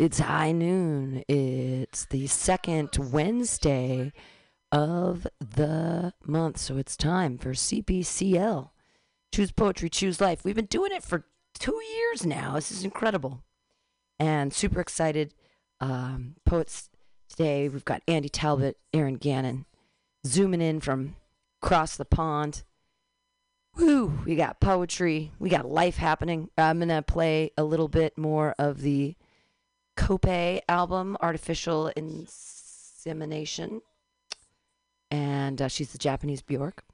It's high noon. It's the second Wednesday of the month. So it's time for CPCL. Choose Poetry, Choose Life. We've been doing it for two years now. This is incredible. And super excited. Um, poets today, we've got Andy Talbot, Aaron Gannon, zooming in from across the pond. Woo! We got poetry. We got life happening. I'm gonna play a little bit more of the Cope album, Artificial Insemination, and uh, she's the Japanese Bjork.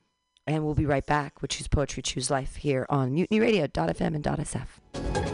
And we'll be right back with Choose Poetry, Choose Life here on Mutiny Radio, .fm and .sf.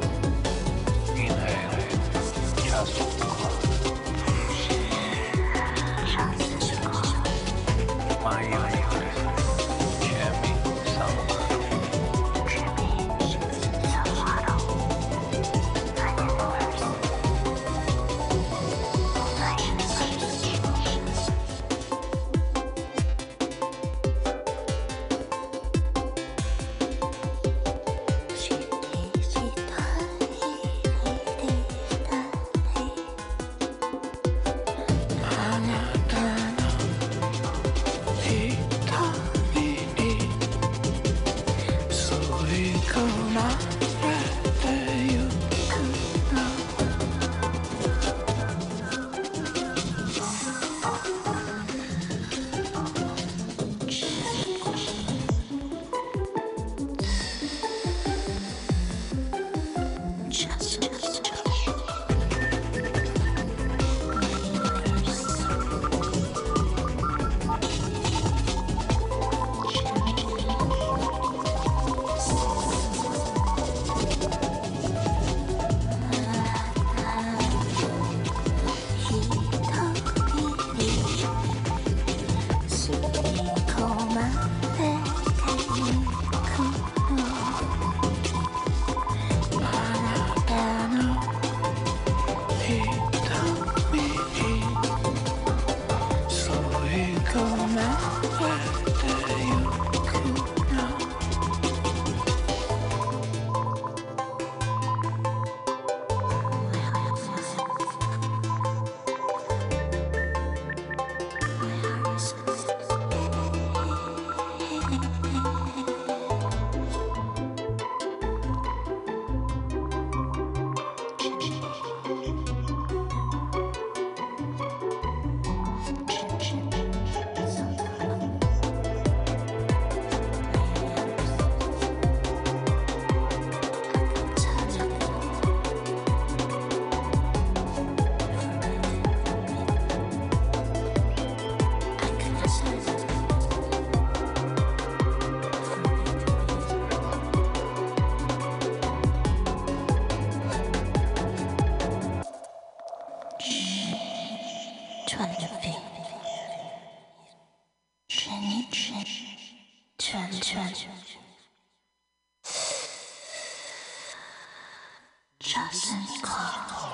Just in color.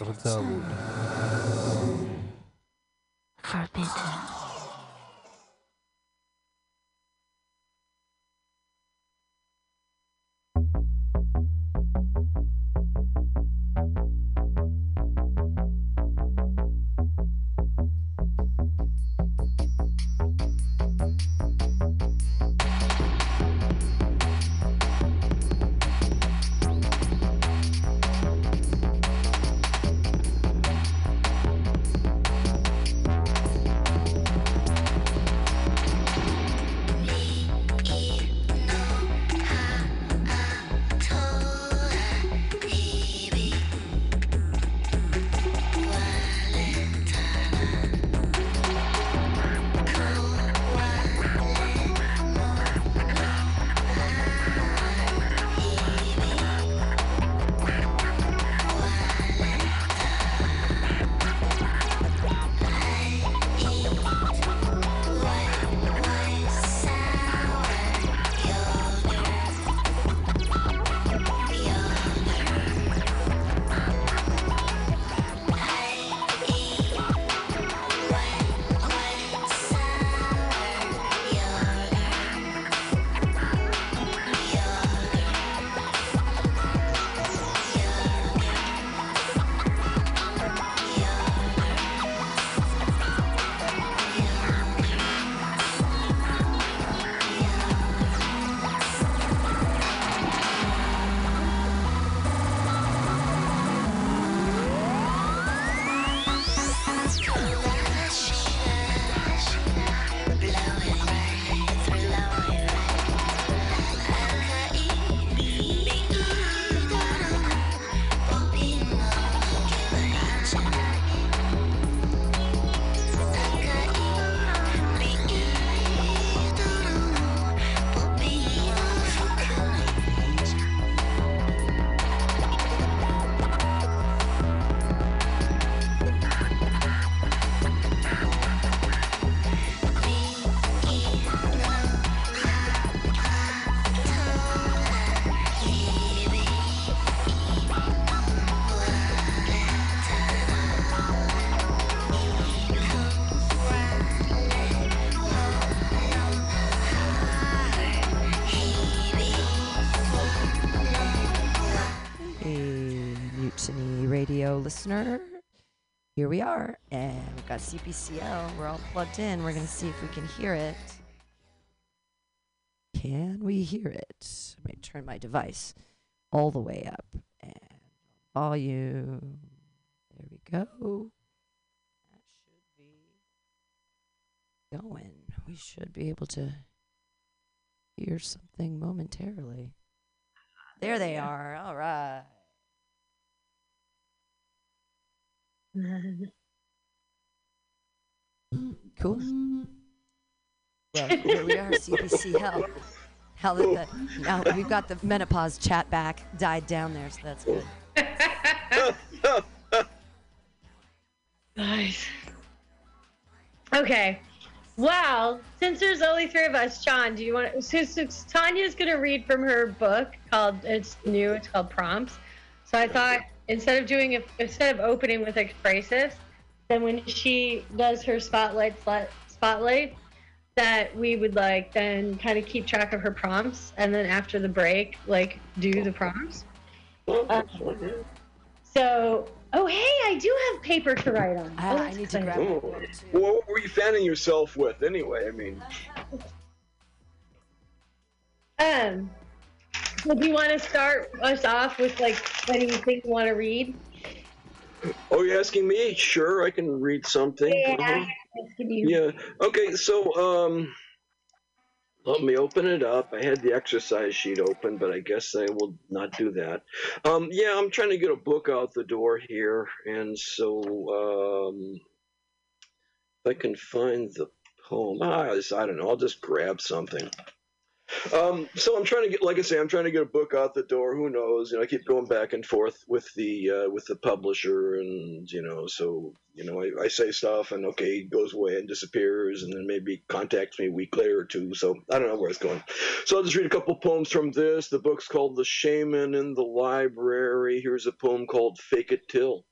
Rotterdam. Listener. Here we are, and we've got CPCL. We're all plugged in. We're going to see if we can hear it. Can we hear it? Let me turn my device all the way up and volume. There we go. That should be going. We should be able to hear something momentarily. There they are. All right. Mm, cool. Mm. Well, here we are, CPC Hell. Hell, the, the, now we've got the menopause chat back, died down there, so that's good. Nice. Okay. Well, since there's only three of us, John, do you want to? So, so Tanya's going to read from her book called, it's new, it's called Prompts. So I thought instead of doing it, instead of opening with expressives, then when she does her spotlight, spotlight, that we would like then kind of keep track of her prompts and then after the break, like do the prompts. Um, so Oh, hey, I do have paper to write on. I, oh, I need to grab Oh. one. Well, what were you fanning yourself with anyway? I mean, Um, so do you want to start us off with like what do you think you want to read? oh, you're asking me? Sure, I can read something. Yeah. Uh-huh. Yeah. Okay. So, um, let me open it up. I had the exercise sheet open, but I guess I will not do that. Um, yeah, I'm trying to get a book out the door here, and so um, if I can find the poem, ah, I don't know. I'll just grab something. Um, so I'm trying to get, like I say, I'm trying to get a book out the door. Who knows? You know, I keep going back and forth with the uh, with the publisher, and you know, so you know, I, I say stuff, and okay, it goes away and disappears, and then maybe contacts me a week later or two. So I don't know where it's going. So I'll just read a couple poems from this. The book's called The Shaman in the Library. Here's a poem called Fake It Till.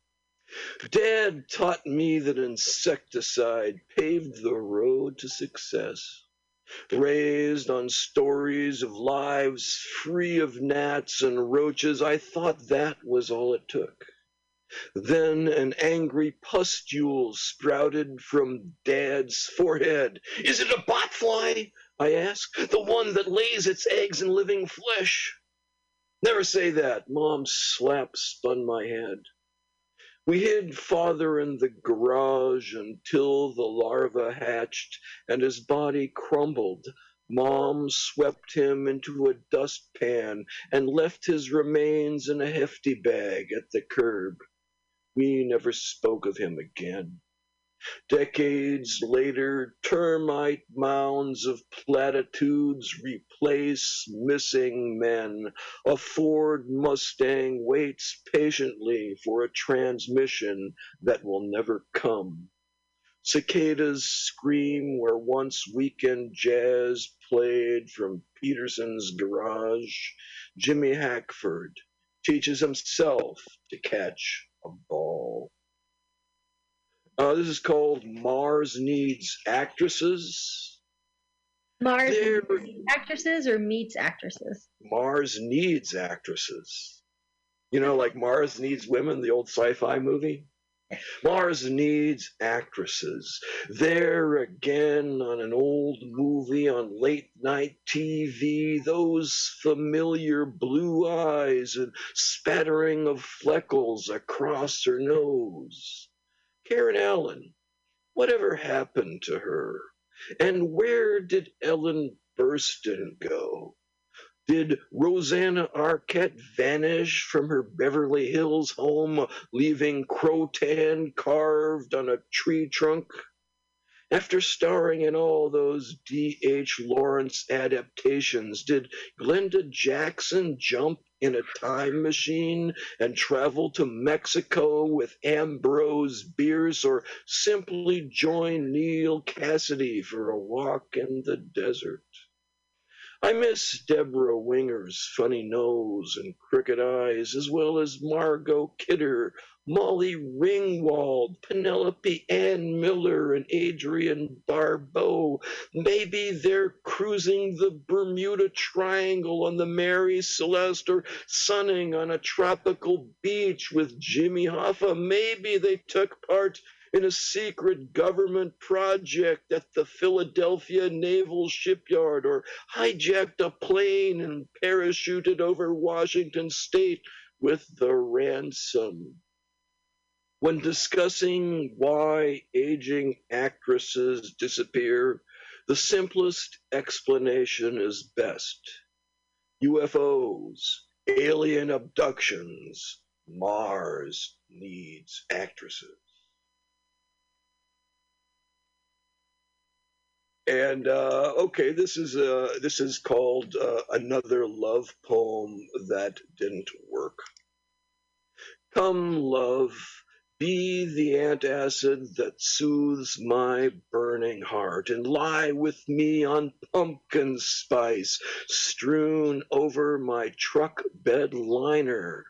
Dad taught me that insecticide paved the road to success. Raised on stories of lives free of gnats and roaches, I thought that was all it took. Then an angry pustule sprouted from Dad's forehead. Is it a botfly? I asked. The one that lays its eggs in living flesh. Never say that. Mom's slap spun my head. We hid father in the garage until the larva hatched and his body crumbled. Mom swept him into a dustpan and left his remains in a hefty bag at the curb. We never spoke of him again. Decades later, termite mounds of platitudes replace missing men. A Ford Mustang waits patiently for a transmission that will never come. Cicadas scream where once weekend jazz played from Peterson's garage. Jimmy Hackford teaches himself to catch a ball. Uh, this is called Mars Needs Actresses. Mars needs actresses or meets actresses? Mars Needs Actresses. You know, like Mars Needs Women, the old sci fi movie? Mars Needs Actresses. There again on an old movie on late night TV, those familiar blue eyes and spattering of freckles across her nose. Karen Allen, whatever happened to her? And where did Ellen Burstyn go? Did Rosanna Arquette vanish from her Beverly Hills home, leaving Croatoan carved on a tree trunk? After starring in all those D.H. Lawrence adaptations, did Glenda Jackson jump in a time machine and travel to Mexico with Ambrose Bierce or simply join Neal Cassady for a walk in the desert? I miss Debra Winger's funny nose and crooked eyes, as well as Margot Kidder, Molly Ringwald, Penelope Ann Miller, and Adrienne Barbeau. Maybe they're cruising the Bermuda Triangle on the Mary Celeste or sunning on a tropical beach with Jimmy Hoffa. Maybe they took part in a secret government project at the Philadelphia Naval Shipyard or hijacked a plane and parachuted over Washington state with the ransom. When discussing why aging actresses disappear, the simplest explanation is best. UFOs, alien abductions, Mars needs actresses. And uh, okay, this is uh, this is called uh, another love poem that didn't work. Come, love, be the antacid that soothes my burning heart, and lie with me on pumpkin spice strewn over my truck bed liner.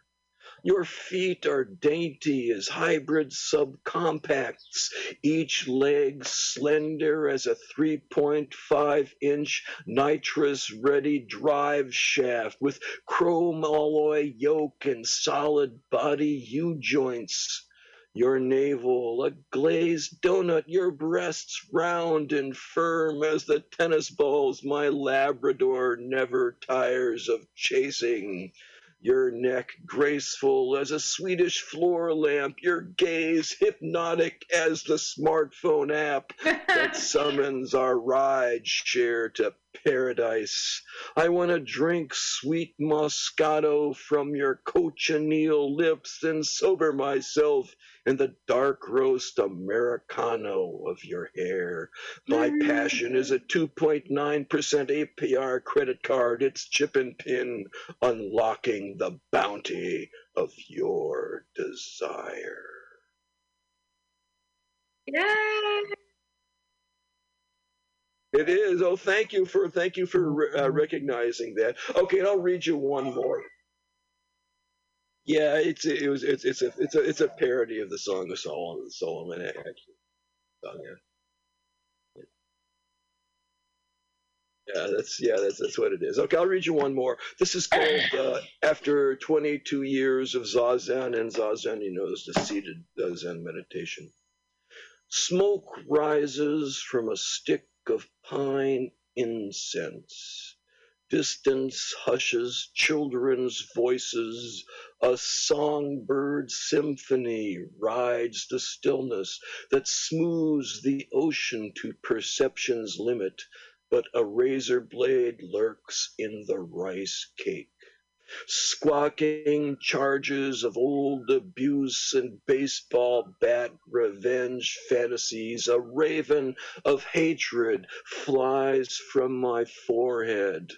Your feet are dainty as hybrid subcompacts, each leg slender as a 3.5 inch nitrous ready drive shaft with chrome alloy yoke and solid body U joints. Your navel, a glazed donut, your breasts round and firm as the tennis balls. My Labrador never tires of chasing. Your neck graceful as a Swedish floor lamp, your gaze hypnotic as the smartphone app that summons our ride share to paradise. I want to drink sweet Moscato from your cochineal lips and sober myself in the dark roast Americano of your hair. My mm. passion is a 2.9% APR credit card. It's chip and pin, unlocking the bounty of your desire. Yeah. It is. Oh, thank you for thank you for uh, recognizing that. Okay, and I'll read you one more. Yeah, it's it was it's it's a it's a it's a parody of the Song of Solomon. Solomon actually. Song, yeah. Yeah, that's yeah, that's that's what it is. Okay, I'll read you one more. This is called uh, "After 22 Years of Zazen," and Zazen, you know, is the seated Zen meditation. Smoke rises from a stick of pine incense. Distance hushes children's voices. A songbird symphony rides the stillness that smooths the ocean to perception's limit but a razor blade lurks in the rice cake. Squawking charges of old abuse and baseball bat revenge fantasies, a raven of hatred flies from my forehead.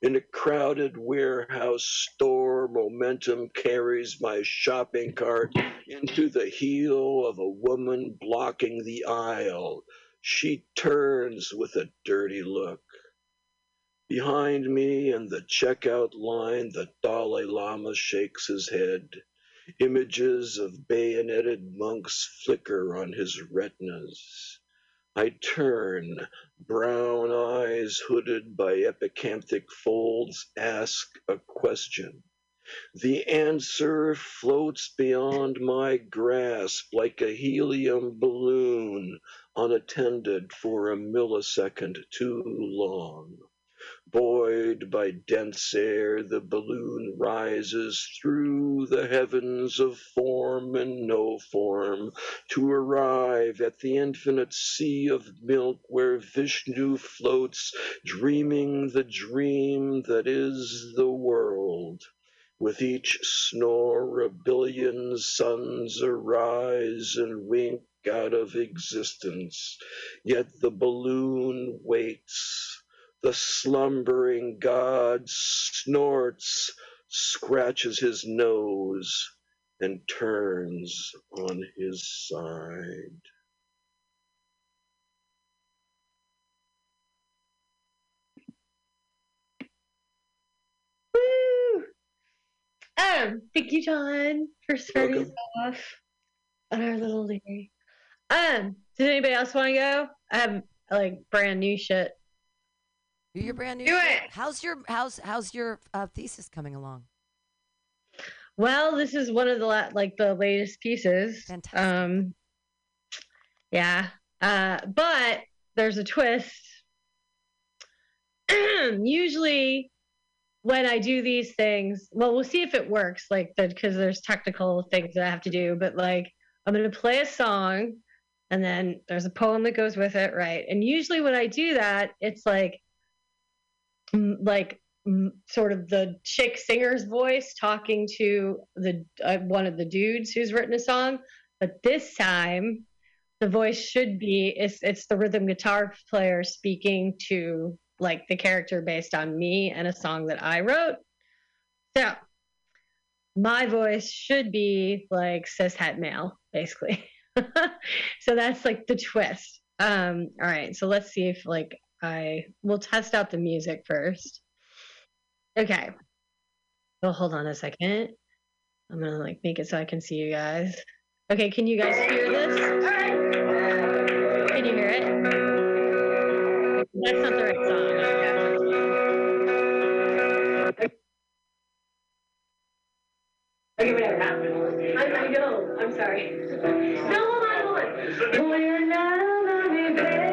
In a crowded warehouse store, momentum carries my shopping cart into the heel of a woman blocking the aisle. She turns with a dirty look. Behind me in the checkout line, the Dalai Lama shakes his head. Images of bayoneted monks flicker on his retinas. I turn, brown eyes hooded by epicanthic folds ask a question. The answer floats beyond my grasp like a helium balloon unattended for a millisecond too long. Buoyed by dense air, the balloon rises through the heavens of form and no form to arrive at the infinite sea of milk where Vishnu floats, dreaming the dream that is the world. With each snore, a billion suns arise and wink out of existence. Yet the balloon waits. The slumbering god snorts, scratches his nose, and turns on his side. Woo! Um, thank you, John, for starting us off on our little lyric. Um, does anybody else want to go? I have like brand new shit. Do your brand new Do shit. it. How's your how's how's your uh, thesis coming along? Well, this is one of the la- like the latest pieces. Fantastic. Um, yeah. Uh, but there's a twist. Usually, when I do these things, well, we'll see if it works. Like, because there's technical things that I have to do. But like, I'm gonna play a song, and then there's a poem that goes with it, right? And usually, when I do that, it's like, like sort of the chick singer's voice talking to the uh, one of the dudes who's written a song. But this time the voice should be it's it's the rhythm guitar player speaking to like the character based on me and a song that I wrote. So my voice should be like cis het male basically. So that's like the twist. Um all right so let's see if like I will test out the music first Okay. Well, hold on a second. I'm gonna like make it so I can see you guys. Okay, can you guys hear this? Can you hear it? That's not the right song. Okay, whatever. I, I know. I'm sorry. No, hold on, hold on.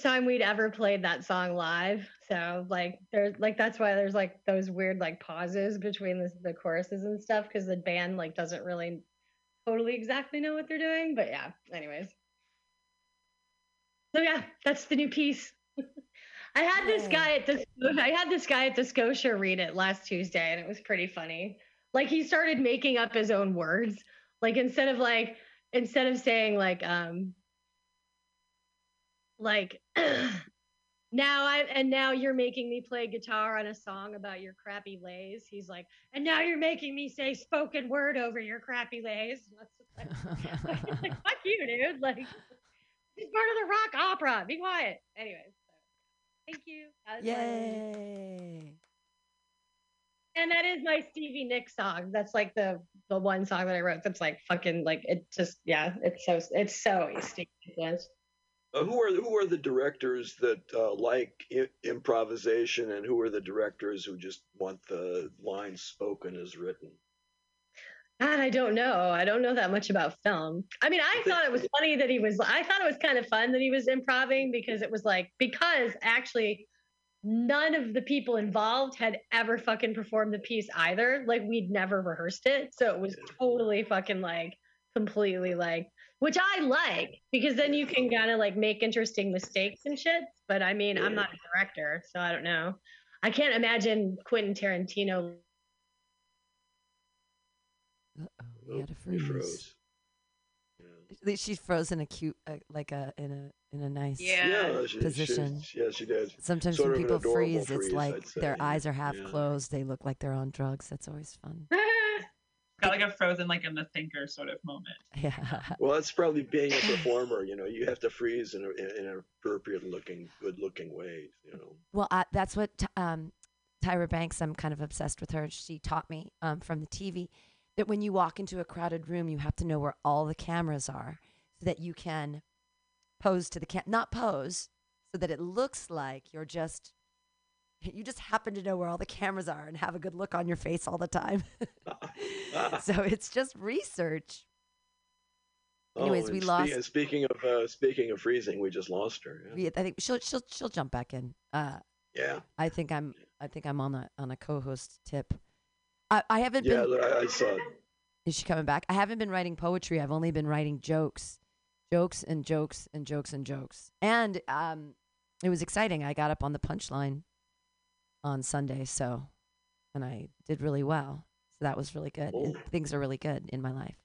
first time we'd ever played that song live. So like there's like that's why there's like those weird like pauses between the, the choruses and stuff because the band like doesn't really totally exactly know what they're doing. But yeah, anyways. So yeah, that's the new piece. I had this guy at the I had this guy at the Scotia read it last Tuesday and it was pretty funny. Like he started making up his own words. Like instead of like instead of saying like um like now I and now you're making me play guitar on a song about your crappy lays. He's like, and now you're making me say spoken word over your crappy lays. Like, like fuck you, dude. Like he's part of the rock opera. Be quiet. Anyway, so, thank you. That was Yay. and that is my Stevie Nicks song. That's like the the one song that I wrote. That's like fucking like it just yeah. It's so it's so Stevie Nicks. Uh, who are who are the directors that uh, like I- improvisation, and who are the directors who just want the lines spoken as written? God, I don't know. I don't know that much about film. I mean, I thought it was funny that he was. I thought it was kind of fun that he was improvising because it was like because actually none of the people involved had ever fucking performed the piece either. Like we'd never rehearsed it, so it was totally fucking like completely like, which I like because then you can kind of like make interesting mistakes and shit. But I mean, I'm not a director, so I don't know. I can't imagine Quentin Tarantino Uh-oh, we had a freeze. froze. At least She's frozen a cute, uh, like a in a in a nice. Yeah. Yeah, she, Position. She, yeah, she did. Sometimes Sort when people adorable freeze, it's like their eyes are half Yeah. closed. They look like they're on drugs. That's always fun. Got like a frozen, like in the thinker sort of moment. Yeah. Well, that's probably being a performer. You know, you have to freeze in, a, in an appropriate looking, good looking way. You know. Well, I, that's what um, Tyra Banks. I'm kind of obsessed with her. She taught me um, from the TV that when you walk into a crowded room, you have to know where all the cameras are, so that you can pose to the cam. Not pose, so that it looks like you're just. You just happen to know where all the cameras are and have a good look on your face all the time. so it's just research. Anyways, oh, we and lost- speaking of uh, speaking of freezing, we just lost her. Yeah. I think she'll she'll she'll jump back in. Uh, Yeah. I think I'm I think I'm on a on a co-host tip. I, I haven't Yeah, been. I, I saw. it. Is she coming back? I haven't been writing poetry. I've only been writing jokes, jokes and jokes and jokes and jokes. And um, it was exciting. I got up on the punchline on Sunday, so and I did really well. So that was really good. And Oh. things are really good in my life.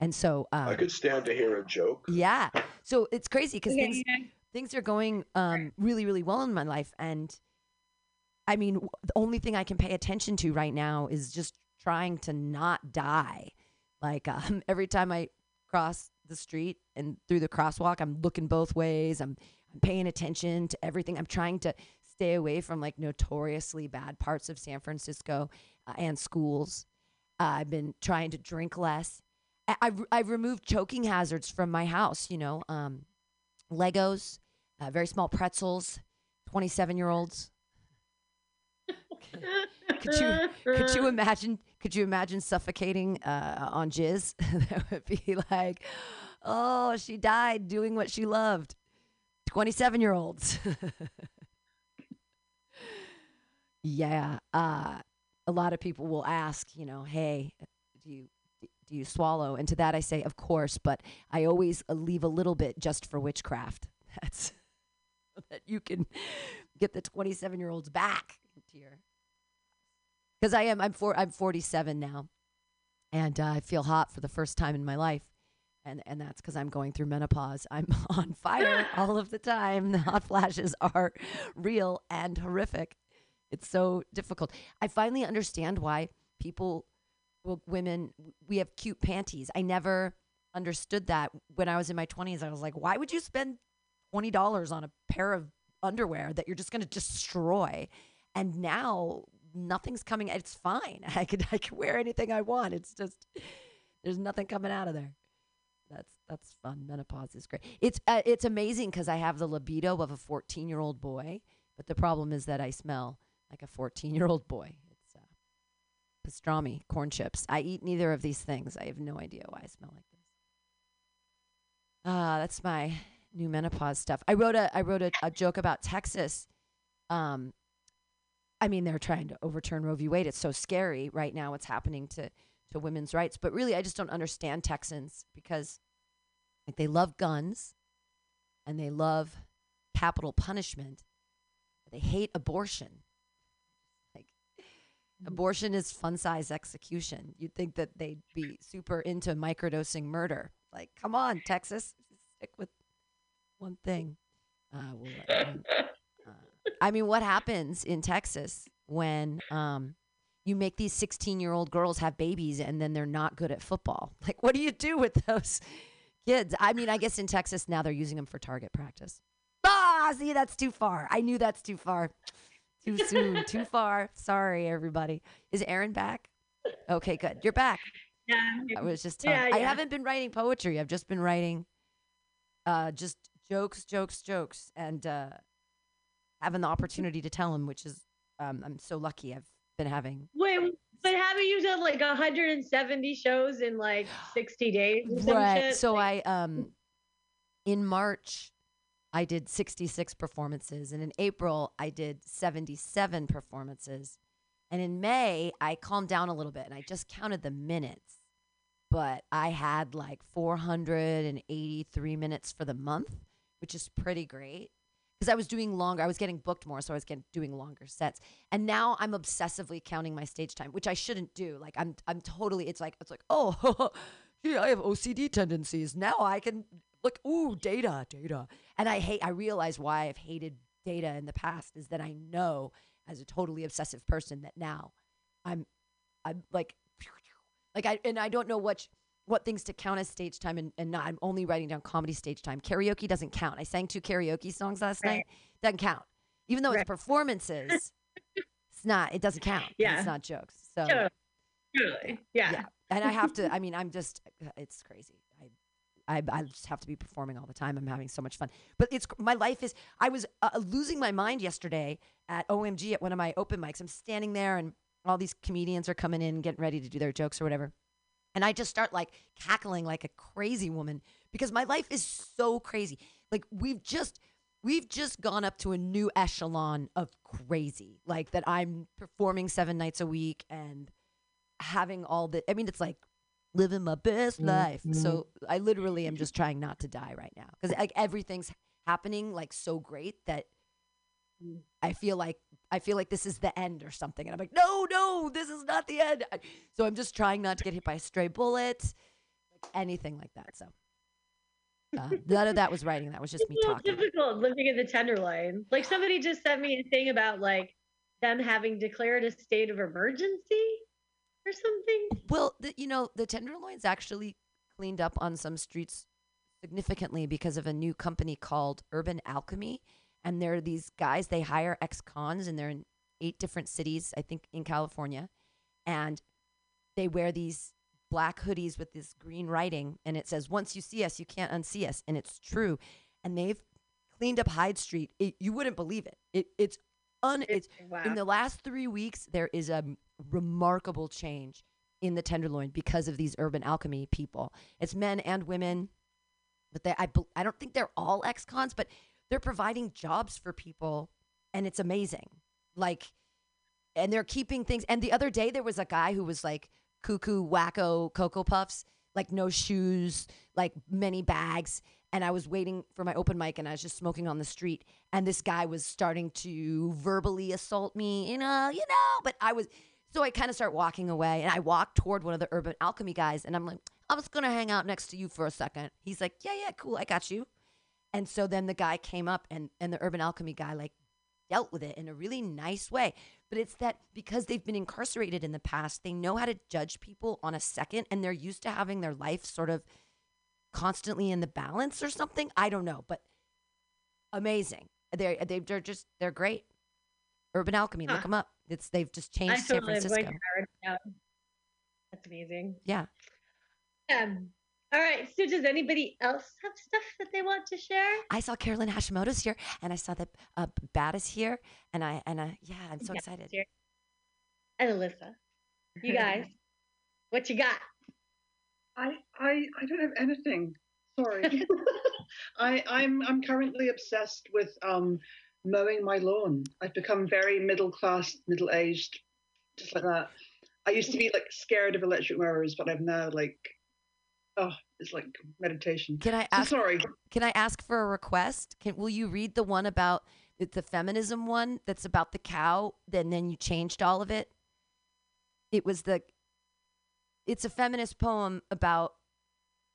And so, um, I could stand to hear a joke. yeah. So it's crazy because Yeah, things yeah. things are going um, really, really well in my life. And I mean, the only thing I can pay attention to right now is just trying to not die. Like um, every time I cross the street and through the crosswalk, I'm looking both ways. I'm, I'm paying attention to everything. I'm trying to stay away from like notoriously bad parts of San Francisco uh, and schools. Uh, I've been trying to drink less. I, I've, I've removed choking hazards from my house, you know, um, Legos, uh, very small pretzels, 27 year olds. Could you could you imagine could you imagine suffocating uh, on jizz? that would be like, oh, she died doing what she loved. 27 year olds. yeah. Uh, a lot of people will ask, you know, hey, do you do you swallow? And to that I say, of course, but I always uh, leave a little bit just for witchcraft. That's that you can get the 27 year olds back into your. Because I am, I'm four, I'm 47 now, and uh, I feel hot for the first time in my life, and and that's because I'm going through menopause. I'm on fire all of the time. The hot flashes are real and horrific. It's so difficult. I finally understand why people, well, women, we have cute panties. I never understood that when I was in my 20s. I was like, why would you spend $20 on a pair of underwear that you're just going to destroy? And now nothing's coming. It's fine. I could I could wear anything I want. It's just there's nothing coming out of there. That's that's fun. Menopause is great. It's uh, it's amazing because I have the libido of a 14 year old boy, but the problem is that I smell like a 14 year old boy. It's uh, pastrami, corn chips. I eat neither of these things. I have no idea why I smell like this. Ah, that's my new menopause stuff. I wrote a I wrote a, a joke about Texas. Um, I mean, they're trying to overturn Roe v. Wade. It's so scary right now what's happening to to women's rights. But really, I just don't understand Texans because like they love guns and they love capital punishment. They hate abortion. Like abortion is fun size execution. You'd think that they'd be super into microdosing murder. Like, come on, Texas, stick with one thing. Uh, we'll one- uh, I mean, what happens in Texas when um, you make these 16 year old girls have babies and then they're not good at football? Like, what do you do with those kids? I mean, I guess in Texas now they're using them for target practice. Ah, see, that's too far. I knew that's too far. Too soon, too far. Sorry, everybody. Is Aaron back? Okay, good. You're back. Yeah. I was just telling. Yeah, I haven't been writing poetry. I've just been writing, uh, just jokes, jokes, jokes, and uh, having the opportunity to tell them, which is um, I'm so lucky. I've been having. Wait, but haven't you done like 170 shows in like 60 days Right. So Like, I um, in March, I did 66 performances, and in April I did 77 performances, and in May I calmed down a little bit and I just counted the minutes, but I had like 483 minutes for the month, which is pretty great. Because I was doing longer, I was getting booked more, so I was getting doing longer sets. And now I'm obsessively counting my stage time, which I shouldn't do. Like I'm, I'm totally. It's like it's like oh, yeah, I have OCD tendencies. Now I can look. Ooh, data, data. And I hate. I realize why I've hated data in the past is that I know as a totally obsessive person that now I'm, I'm like, like I and I don't know what what things to count as stage time and, and not. I'm only writing down comedy stage time. Karaoke doesn't count. I sang two karaoke songs last Right. night. Doesn't count. Even though it's performances, it's not. It doesn't count. Yeah. It's not jokes. So. Really? Yeah. yeah. And I have to, I mean, I'm just, it's crazy. I, I, just have to be performing all the time. I'm having so much fun. But it's, my life is, I was uh, losing my mind yesterday at OMG at one of my open mics. I'm standing there and all these comedians are coming in, getting ready to do their jokes or whatever. And I just start like cackling like a crazy woman because my life is so crazy. Like we've just, we've just gone up to a new echelon of crazy. Like that I'm performing seven nights a week and having all the I mean it's like living my best life. So I literally am just trying not to die right now cuz like everything's happening like so great that I feel like I feel like this is the end or something and I'm like no no this is not the end. I- So I'm just trying not to get hit by a stray bullet like anything like that. So uh, none of that was writing. That was just me It's so talking. difficult living in the tenderloin. Like somebody just sent me a thing about like them having declared a state of emergency or something. Well, the, you know, the Tenderloins actually cleaned up on some streets significantly because of a new company called Urban Alchemy. And there are these guys, they hire ex cons, and they're in eight different cities, I think, in California. And they wear these black hoodies with this green writing, and it says, Once you see us, you can't unsee us. And it's true. And they've cleaned up Hyde Street. It, you wouldn't believe it. it it's un, it's wow. in the last three weeks, there is a remarkable change in the Tenderloin because of these urban alchemy people. It's men and women, but they, I, I don't think they're all ex-cons, but they're providing jobs for people and it's amazing. Like and they're keeping things and the other day there was a guy who was like cuckoo wacko cocoa puffs, like no shoes, like many bags and I was waiting for my open mic and I was just smoking on the street and this guy was starting to verbally assault me, you know, you know, but I was so I kind of start walking away and I walk toward one of the urban alchemy guys and I'm like, I was gonna hang out next to you for a second. He's like, Yeah, yeah, cool, I got you. And so then the guy came up and and the urban alchemy guy like dealt with it in a really nice way. But it's that because they've been incarcerated in the past, they know how to judge people on a second and they're used to having their life sort of constantly in the balance or something. I don't know, but amazing. They're they, they're just they're great. Urban Alchemy, look them up. It's they've just I changed San totally am Francisco. going to write it down. That's amazing. Yeah. Um, all right. So, does anybody else have stuff that they want to share? I saw Carolyn Hashimoto's here, and I saw that uh, Bat is here, and I and I yeah, I'm so Yeah, excited. here. And Alyssa, you guys, what you got? I, I, I don't have anything. Sorry. I, I'm, I'm currently obsessed with um, mowing my lawn. I've become very middle class, middle aged, just like that. I used to be like scared of electric mowers, but I'm now like, oh, it's like meditation. Can I So ask? sorry. Can I ask for a request? Can will you read the one about the, the feminism one that's about the cow? Then then you changed all of it. It was the. It's a feminist poem about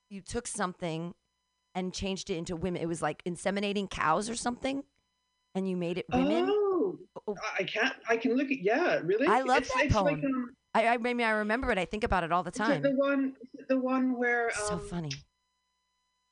you took something and changed it into women. It was like inseminating cows or something, and you made it women. Oh, Oh. I can't. I can look at. Yeah, really. I love it's, that it's Like, poem. um, I, I maybe I remember it. I think about it all the time. the one, the one where so um, funny.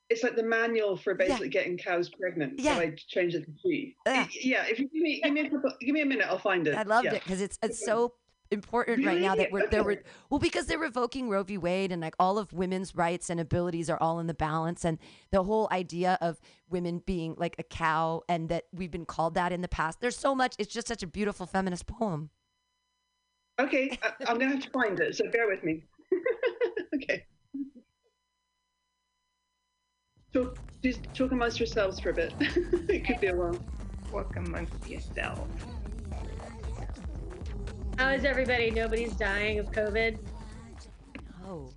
it's like the manual for Yeah. basically getting cows pregnant. Yeah. So I changed it to she. Yeah. Yeah. If you give me give me a, couple, give me a minute, I'll find it. I loved yeah. it because it's it's so important right now that we're there. Were, well, because they're revoking Roe v. Wade and like all of women's rights and abilities are all in the balance, and the whole idea of women being like a cow and that we've been called that in the past. There's so much. It's just such a beautiful feminist poem. Okay, I, I'm gonna have to find it. So bear with me. okay. Talk, just talk amongst yourselves for a bit. it could be a while. Work amongst yourself. How is everybody? Nobody's dying of COVID. Oh,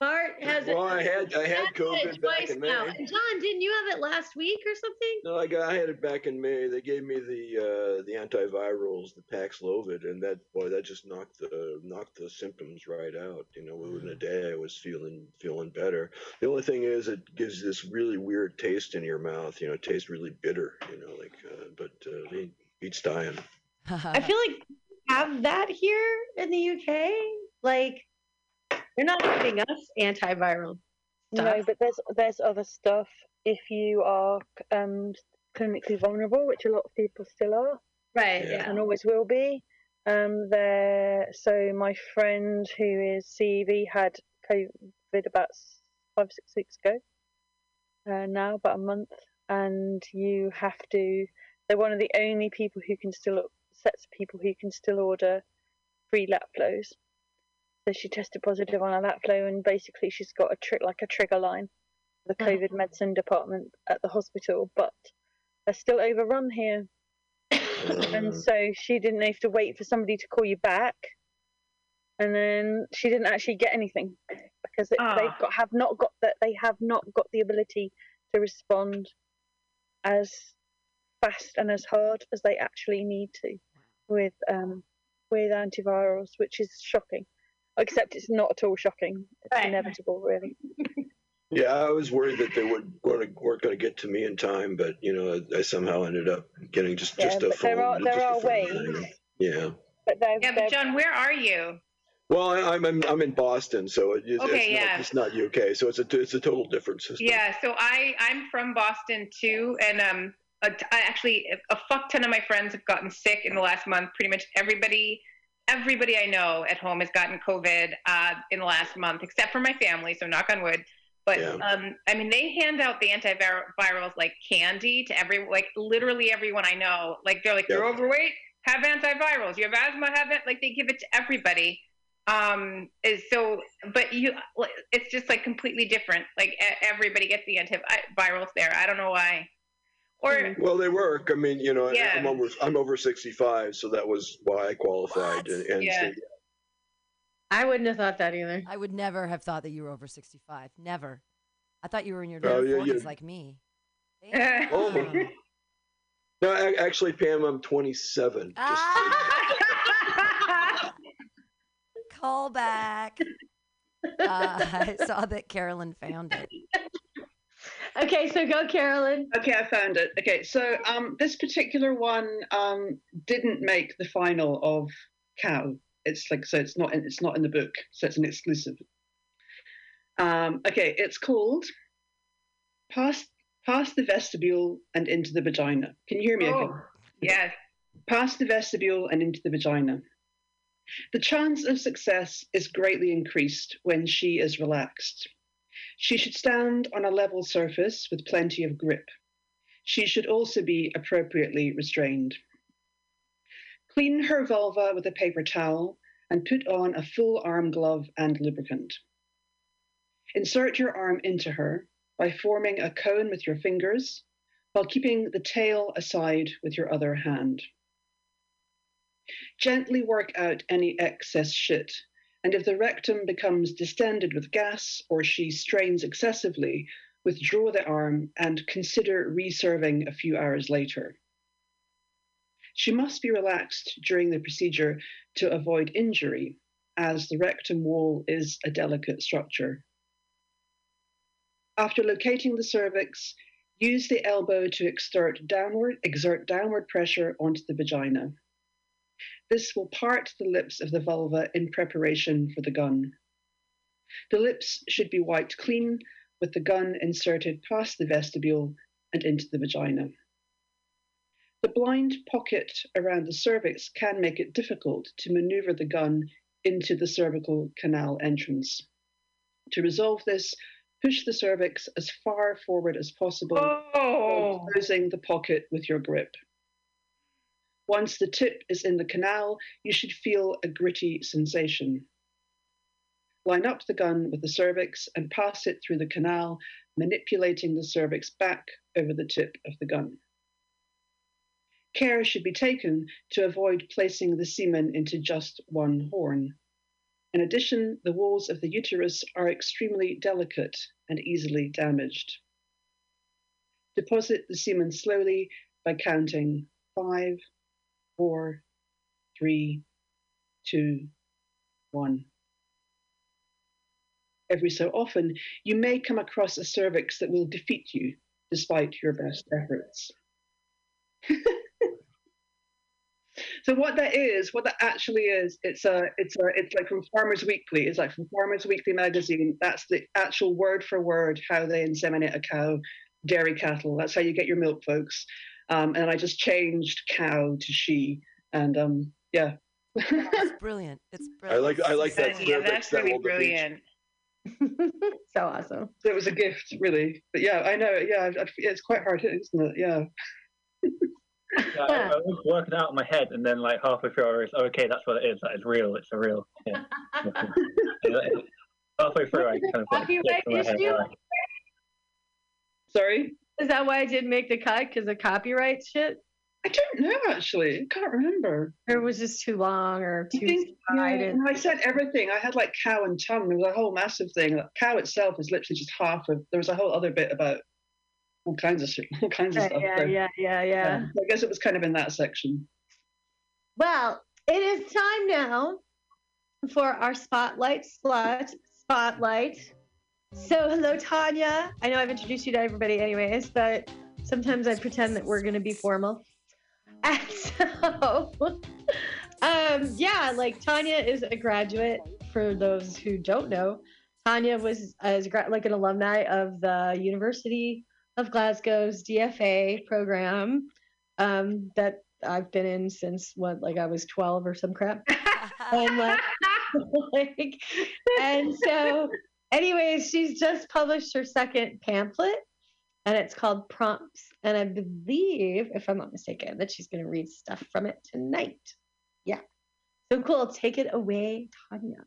Bart has it. Well, I had I had Matt's it COVID back twice in now. May. And John, didn't you have it last week or something? No, I got I had it back in May. They gave me the uh, the antivirals, the Paxlovid, and that boy, that just knocked the knocked the symptoms right out. You know, within a day, I was feeling feeling better. The only thing is, it gives this really weird taste in your mouth. You know, it tastes really bitter. You know, like uh, but uh, he, Pete's dying. I feel like we have that here in the UK. Like they're not giving us antiviral stuff. No, but there's there's other stuff if you are um, clinically vulnerable, which a lot of people still are right. Yeah. Yeah. and always will be. Um, there. So my friend who is CEV had COVID about five six weeks ago. Uh, now about a month, and you have to. They're one of the only people who can still sets of people who can still order free lap flows. So she tested positive on a lap flow, and basically she's got a trick like a trigger line, the. COVID medicine department at the hospital, but they're still overrun here and so she didn't have to wait for somebody to call you back and then she didn't actually get anything because it, Ah. they've got have not got that they have not got the ability to respond as fast and as hard as they actually need to with um with antivirals which is shocking except it's not at all shocking it's Right. inevitable really yeah, I was worried that they would weren't, weren't going to get to me in time, but you know, I somehow ended up getting just Yeah, just a but phone. there are- there are phone ways. thing. Yeah. but they're, Yeah, they're but John, where are you? Well, I, I'm in, I'm in Boston, so it, it's, Okay, it's, yeah. not, it's not UK, so it's a it's a total different system. Yeah, so I I'm from Boston too, and um, a t- I actually a fuck ton of my friends have gotten sick in the last month. Pretty much everybody, everybody I know at home has gotten COVID uh, in the last month, except for my family. So knock on wood. But Yeah. um, I mean, they hand out the antivirals like candy to every like literally everyone I know. Like they're like Yeah. you're overweight, have antivirals. You have asthma, have it. Like they give it to everybody um is so but you it's just like completely different like everybody gets the antivirals there i don't know why Or Well, they work. I mean, you know, Yeah. I'm over I'm over 65, so that was why I qualified. What? And, and Yeah. so- I wouldn't have thought that either. I would never have thought that you were over 65. Never. I thought you were in your Oh, late yeah, 40s yeah. like me. Oh, Damn. no, a- actually, Pam, I'm 27. Just, Ah, call back. Uh, I saw that Carolyn found it. Okay, so go, Carolyn. Okay, I found it. Okay, so um, this particular one um, didn't make the final of Cow. It's like so it's not in, it's not in the book, so it's an exclusive. Um, okay, it's called "Past Past the Vestibule and Into the Vagina." Can you hear me? Okay. oh, yes. past the vestibule and into the vagina. The chance of success is greatly increased when she is relaxed. She should stand on a level surface with plenty of grip. She should also be appropriately restrained. Clean her vulva with a paper towel and put on a full arm glove and lubricant. Insert your arm into her by forming a cone with your fingers while keeping the tail aside with your other hand. Gently work out any excess shit, and if the rectum becomes distended with gas or she strains excessively, withdraw the arm and consider reserving a few hours later. She must be relaxed during the procedure to avoid injury, as the rectum wall is a delicate structure. After locating the cervix, use the elbow to exert downward, exert downward pressure onto the vagina. This will part the lips of the vulva in preparation for the gun. The lips should be wiped clean with the gun inserted past the vestibule and into the vagina. The blind pocket around the cervix can make it difficult to maneuver the gun into the cervical canal entrance. To resolve this, push the cervix as far forward as possible Oh. closing the pocket with your grip. Once the tip is in the canal, you should feel a gritty sensation. Line up the gun with the cervix and pass it through the canal, manipulating the cervix back over the tip of the gun. Care should be taken to avoid placing the semen into just one horn. In addition, the walls of the uterus are extremely delicate and easily damaged. Deposit the semen slowly by counting five, four, three, two, one. Every so often, you may come across a cervix that will defeat you despite your best efforts. so what that is, what that actually is, it's a, it's a, it's like from Farmers Weekly. It's like from Farmers Weekly magazine. That's the actual word for word how they inseminate a cow, dairy cattle. That's how you get your milk, folks. Um, and I just changed cow to she, and um, yeah. It's brilliant. It's I brilliant. like I like that That's, yeah, that's that really will brilliant. so awesome. it was a gift, really. But yeah, I know. Yeah, I- I- it's quite hard hitting, isn't it? Yeah. Yeah, I, I was working out in my head, and then like halfway through, I was oh, okay, that's what it is. That is real. It's a real. Yeah. halfway through, I kind of like, Copyright clicked in my head, issue? right. Sorry, Is that why I didn't make the cut? Because of copyright shit? I don't know actually. I can't remember. Or it was just too long or I too think yeah, and I said everything. I had like cow and tongue. There was a whole massive thing. Like, cow itself is literally just half of. There was a whole other bit about all kinds of shit, all kinds of stuff. yeah, So, yeah, yeah, yeah. so I guess it was kind of in that section. Well, it is time now for our spotlight slut spotlight. So, hello, Tanya. I know I've introduced you to everybody, anyways, but sometimes I pretend that we're going to be formal. And so, um, yeah, like Tanya is a graduate. For those who don't know, Tanya was as gra- like an alumni of the University of Glasgow's DFA program um, that I've been in since what, like I was 12 or some crap. And like, like, and so, anyways, she's just published her second pamphlet, and it's called Prompts. And I believe, if I'm not mistaken, that she's going to read stuff from it tonight. Yeah. So cool. Take it away, Tanya.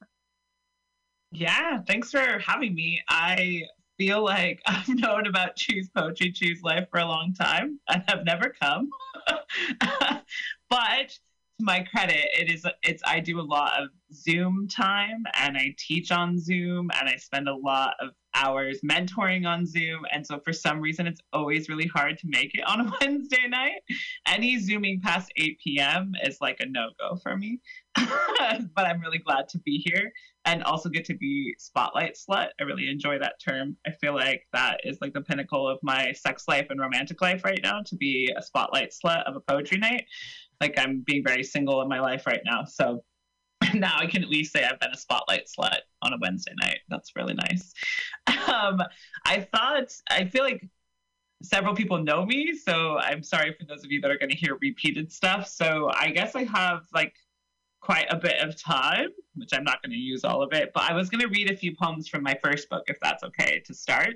Yeah, thanks for having me. I feel like I've known about Choose Poetry, Choose Life for a long time and have never come. but my credit, it is it's I do a lot of Zoom time and I teach on Zoom and I spend a lot of hours mentoring on Zoom. And so for some reason it's always really hard to make it on a Wednesday night. Any zooming past 8 p.m. is like a no-go for me. but I'm really glad to be here and also get to be spotlight slut. I really enjoy that term. I feel like that is like the pinnacle of my sex life and romantic life right now to be a spotlight slut of a poetry night. Like I'm being very single in my life right now. So now I can at least say I've been a spotlight slut on a Wednesday night. That's really nice. Um, I thought, I feel like several people know me. So I'm sorry for those of you that are going to hear repeated stuff. So I guess I have like quite a bit of time, which I'm not going to use all of it, but I was going to read a few poems from my first book, if that's okay to start.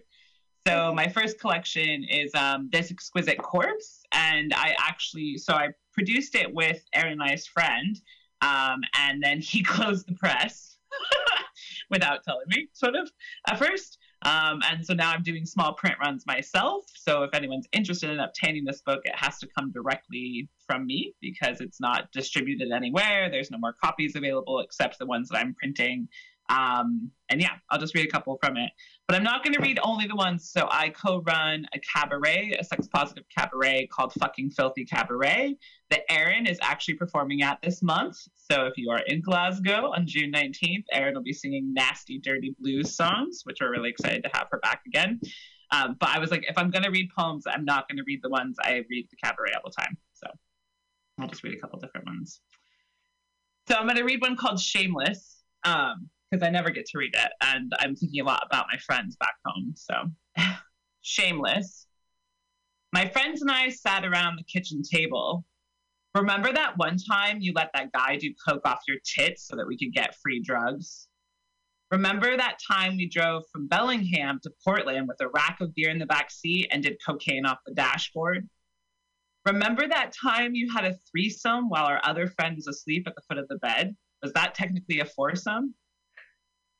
So my first collection is um, This Exquisite Corpse, and I actually, so I produced it with Aaron Nice friend, um, and then he closed the press without telling me, sort of, at first. Um, and so now I'm doing small print runs myself. So if anyone's interested in obtaining this book, it has to come directly from me because it's not distributed anywhere. There's no more copies available except the ones that I'm printing. Um, and yeah, I'll just read a couple from it. But I'm not going to read only the ones. So I co run a cabaret, a sex positive cabaret called Fucking Filthy Cabaret that Erin is actually performing at this month. So if you are in Glasgow on June 19th, Erin will be singing nasty, dirty blues songs, which we're really excited to have her back again. Um, but I was like, if I'm going to read poems, I'm not going to read the ones I read the cabaret all the time. So I'll just read a couple different ones. So I'm going to read one called Shameless. Um, because I never get to read it. And I'm thinking a lot about my friends back home. So, shameless. My friends and I sat around the kitchen table. Remember that one time you let that guy do coke off your tits so that we could get free drugs? Remember that time we drove from Bellingham to Portland with a rack of beer in the back seat and did cocaine off the dashboard? Remember that time you had a threesome while our other friend was asleep at the foot of the bed? Was that technically a foursome?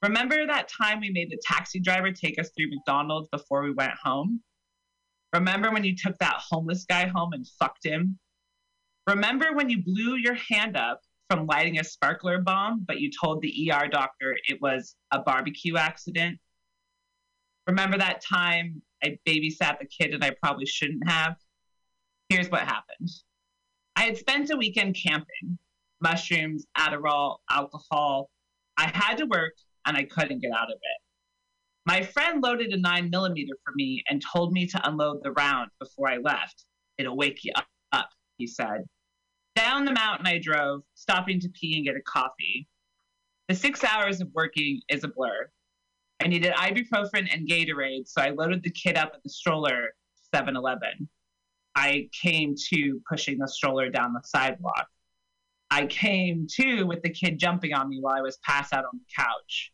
Remember that time we made the taxi driver take us through McDonald's before we went home? Remember when you took that homeless guy home and fucked him? Remember when you blew your hand up from lighting a sparkler bomb, but you told the ER doctor it was a barbecue accident? Remember that time I babysat the kid and I probably shouldn't have? Here's what happened I had spent a weekend camping mushrooms, Adderall, alcohol. I had to work and I couldn't get out of it. My friend loaded a 9 millimeter for me and told me to unload the round before I left. It'll wake you up, he said. Down the mountain I drove, stopping to pee and get a coffee. The six hours of working is a blur. I needed ibuprofen and Gatorade, so I loaded the kid up at the stroller 7 Eleven. I came to pushing the stroller down the sidewalk. I came to with the kid jumping on me while I was passed out on the couch.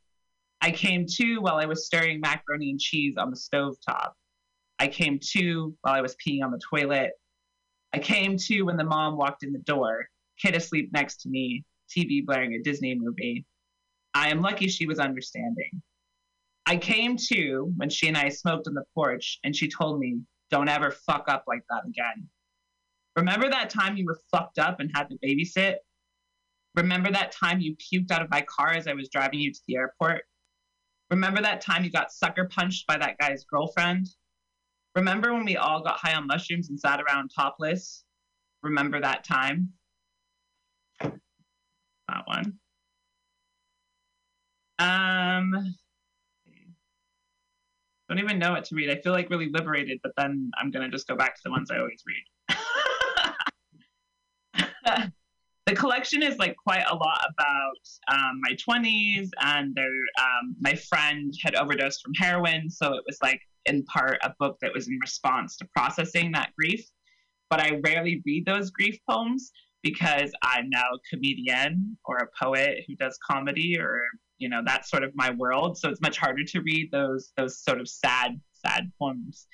I came to while I was stirring macaroni and cheese on the stove top. I came to while I was peeing on the toilet. I came to when the mom walked in the door, kid asleep next to me, TV blaring a Disney movie. I am lucky she was understanding. I came to when she and I smoked on the porch and she told me, don't ever fuck up like that again. Remember that time you were fucked up and had to babysit? Remember that time you puked out of my car as I was driving you to the airport? Remember that time you got sucker punched by that guy's girlfriend? Remember when we all got high on mushrooms and sat around topless? Remember that time? That one. Um, don't even know what to read. I feel like really liberated, but then I'm gonna just go back to the ones I always read. the collection is like quite a lot about um, my 20s and there, um, my friend had overdosed from heroin so it was like in part a book that was in response to processing that grief. But i rarely read those grief poems because i'm now a comedian or a poet who does comedy or you know that's sort of my world. So it's much harder to read those those sort of sad sad poems.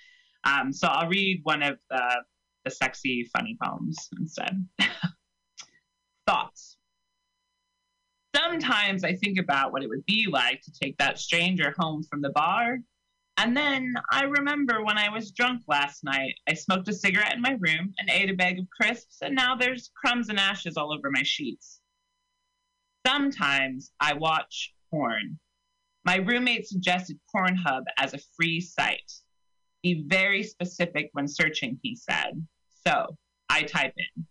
Um, so i'll read one of the the sexy funny poems instead Sometimes I think about what it would be like to take that stranger home from the bar, And then I remember when I was drunk last night, I smoked a cigarette in my room and ate a bag of crisps, and now there's crumbs and ashes all over my sheets. Sometimes I watch porn. My roommate suggested Pornhub as a free site. Be very specific when searching, he said. So I type in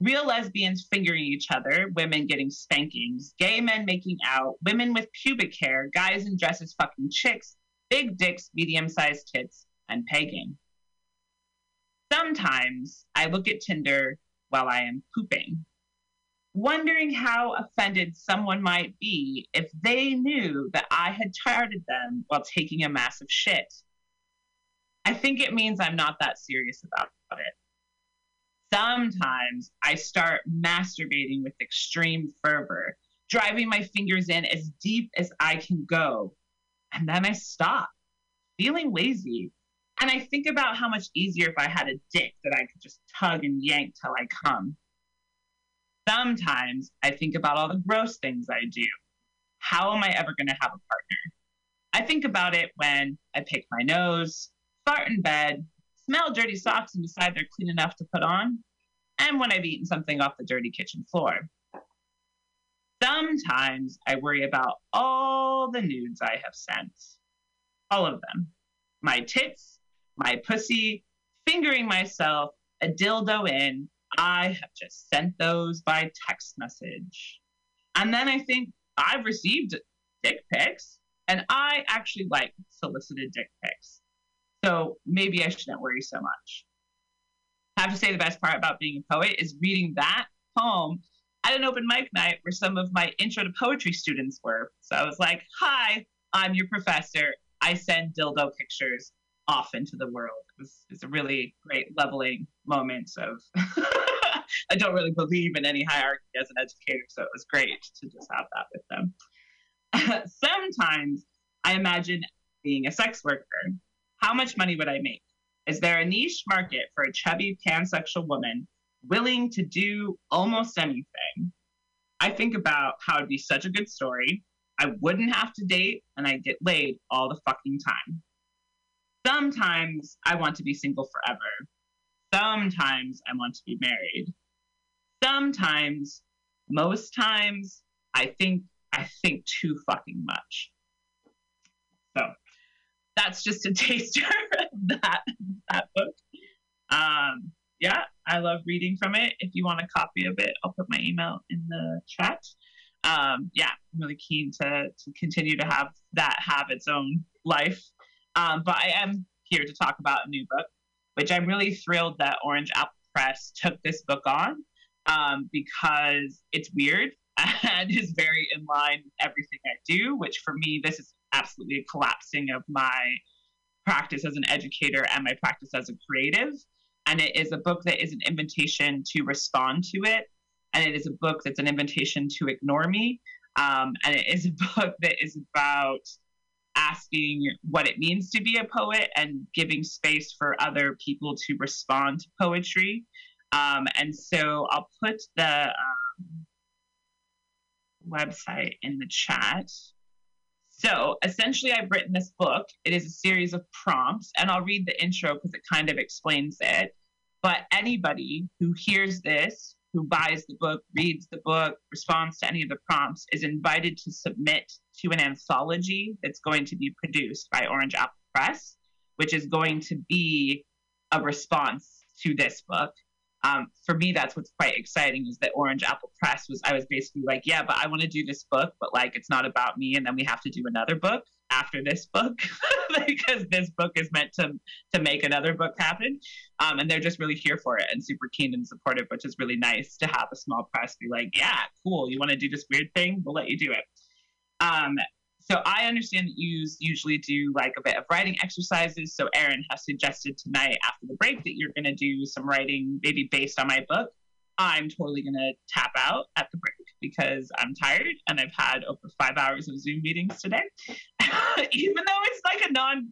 real lesbians fingering each other, women getting spankings, gay men making out, women with pubic hair, guys in dresses fucking chicks, big dicks, medium sized tits, and pegging. Sometimes I look at Tinder while I am pooping, wondering how offended someone might be if they knew that I had charted them while taking a massive shit. I think it means I'm not that serious about it. Sometimes I start masturbating with extreme fervor, driving my fingers in as deep as I can go. And then I stop, feeling lazy. And I think about how much easier if I had a dick that I could just tug and yank till I come. Sometimes I think about all the gross things I do. How am I ever going to have a partner? I think about it when I pick my nose, fart in bed, smell dirty socks and decide they're clean enough to put on, and when I've eaten something off the dirty kitchen floor. Sometimes I worry about all the nudes I have sent. All of them. My tits, my pussy, fingering myself, a dildo in. I have just sent those by text message. And then I think I've received dick pics, and I actually like solicited dick pics. So maybe I shouldn't worry so much. I have to say the best part about being a poet is reading that poem at an open mic night where some of my intro to poetry students were. So I was like, hi, I'm your professor. I send dildo pictures off into the world. It was, it was a really great leveling moment of I don't really believe in any hierarchy as an educator, so it was great to just have that with them. Sometimes I imagine being a sex worker. How much money would I make? Is there a niche market for a chubby pansexual woman willing to do almost anything? I think about how it'd be such a good story. I wouldn't have to date and I'd get laid all the fucking time. Sometimes I want to be single forever. Sometimes I want to be married. Sometimes, most times, I think I think too fucking much. So that's just a taster of that that book. Um, yeah, I love reading from it. If you want a copy of it, I'll put my email in the chat. Um, yeah, I'm really keen to to continue to have that have its own life. Um, but I am here to talk about a new book, which I'm really thrilled that Orange Apple Press took this book on um, because it's weird and is very in line with everything I do, which for me, this is absolutely a collapsing of my practice as an educator and my practice as a creative. And it is a book that is an invitation to respond to it. And it is a book that's an invitation to ignore me. Um, and it is a book that is about asking what it means to be a poet and giving space for other people to respond to poetry. Um, and so I'll put the um, website in the chat. So essentially, I've written this book. It is a series of prompts, and I'll read the intro because it kind of explains it. But anybody who hears this, who buys the book, reads the book, responds to any of the prompts, is invited to submit to an anthology that's going to be produced by Orange Apple Press, which is going to be a response to this book um, for me, that's what's quite exciting is that Orange Apple Press was, I was basically like, yeah, but I want to do this book, but like it's not about me. And then we have to do another book after this book because this book is meant to, to make another book happen. Um, and they're just really here for it and super keen and supportive, which is really nice to have a small press be like, yeah, cool. You want to do this weird thing? We'll let you do it. Um, so I understand that you usually do like a bit of writing exercises. So Aaron has suggested tonight after the break that you're going to do some writing, maybe based on my book. I'm totally going to tap out at the break because I'm tired and I've had over five hours of Zoom meetings today. Even though it's like a non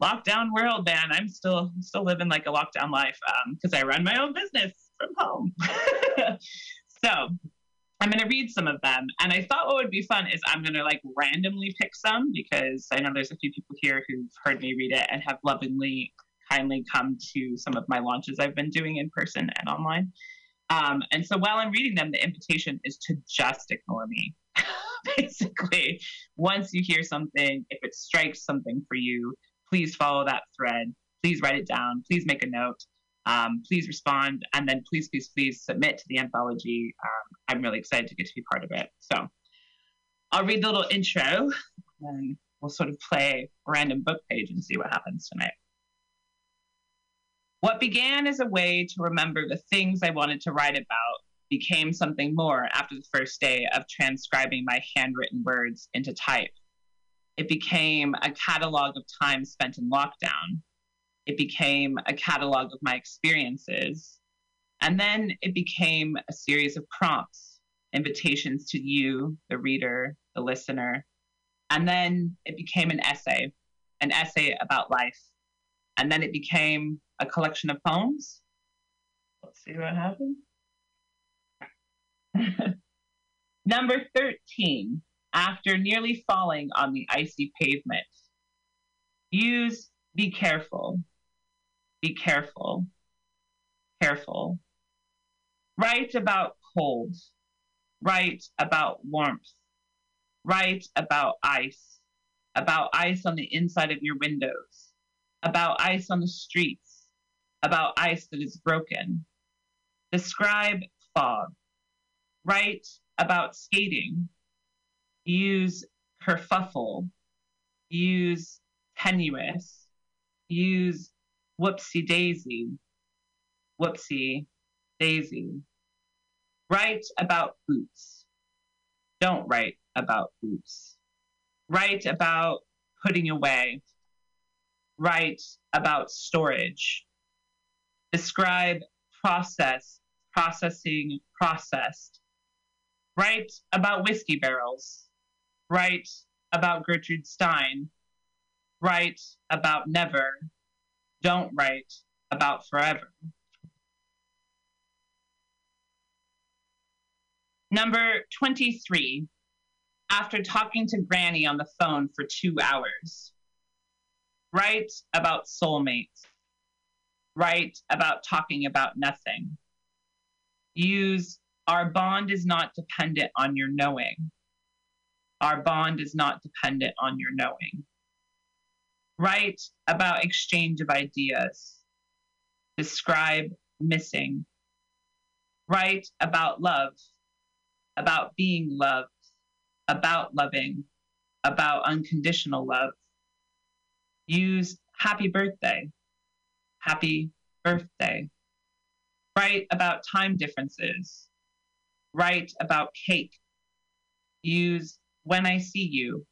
lockdown world, man, I'm still still living like a lockdown life because um, I run my own business from home. so I'm going to read some of them. And I thought what would be fun is I'm going to like randomly pick some because I know there's a few people here who've heard me read it and have lovingly, kindly come to some of my launches I've been doing in person and online. Um, and so while I'm reading them, the invitation is to just ignore me. Basically, once you hear something, if it strikes something for you, please follow that thread. Please write it down. Please make a note. Um, please respond. And then please, please, please submit to the anthology. Um, I'm really excited to get to be part of it. So I'll read the little intro and we'll sort of play a random book page and see what happens tonight. What began as a way to remember the things I wanted to write about became something more after the first day of transcribing my handwritten words into type. It became a catalog of time spent in lockdown. It became a catalog of my experiences. And then it became a series of prompts, invitations to you, the reader, the listener. And then it became an essay, an essay about life. And then it became a collection of poems. Let's see what happens. Number 13, after nearly falling on the icy pavement. Use be careful, be careful, careful. Write about cold, write about warmth, write about ice, about ice on the inside of your windows, about ice on the streets, about ice that is broken. Describe fog. Write about skating. Use kerfuffle. Use tenuous. Use whoopsie daisy. Whoopsie daisy. Write about boots. Don't write about boots. Write about putting away. Write about storage. Describe process, processing, processed. Write about whiskey barrels. Write about Gertrude Stein. Write about never. Don't write about forever. Number 23. After talking to Granny on the phone for two hours. Write about soulmates. Write about talking about nothing. Use our bond is not dependent on your knowing. Our bond is not dependent on your knowing. Write about exchange of ideas. Describe missing. Write about love, about being loved, about loving, about unconditional love. Use happy birthday, happy birthday. Write about time differences. Write about cake. Use when I see you,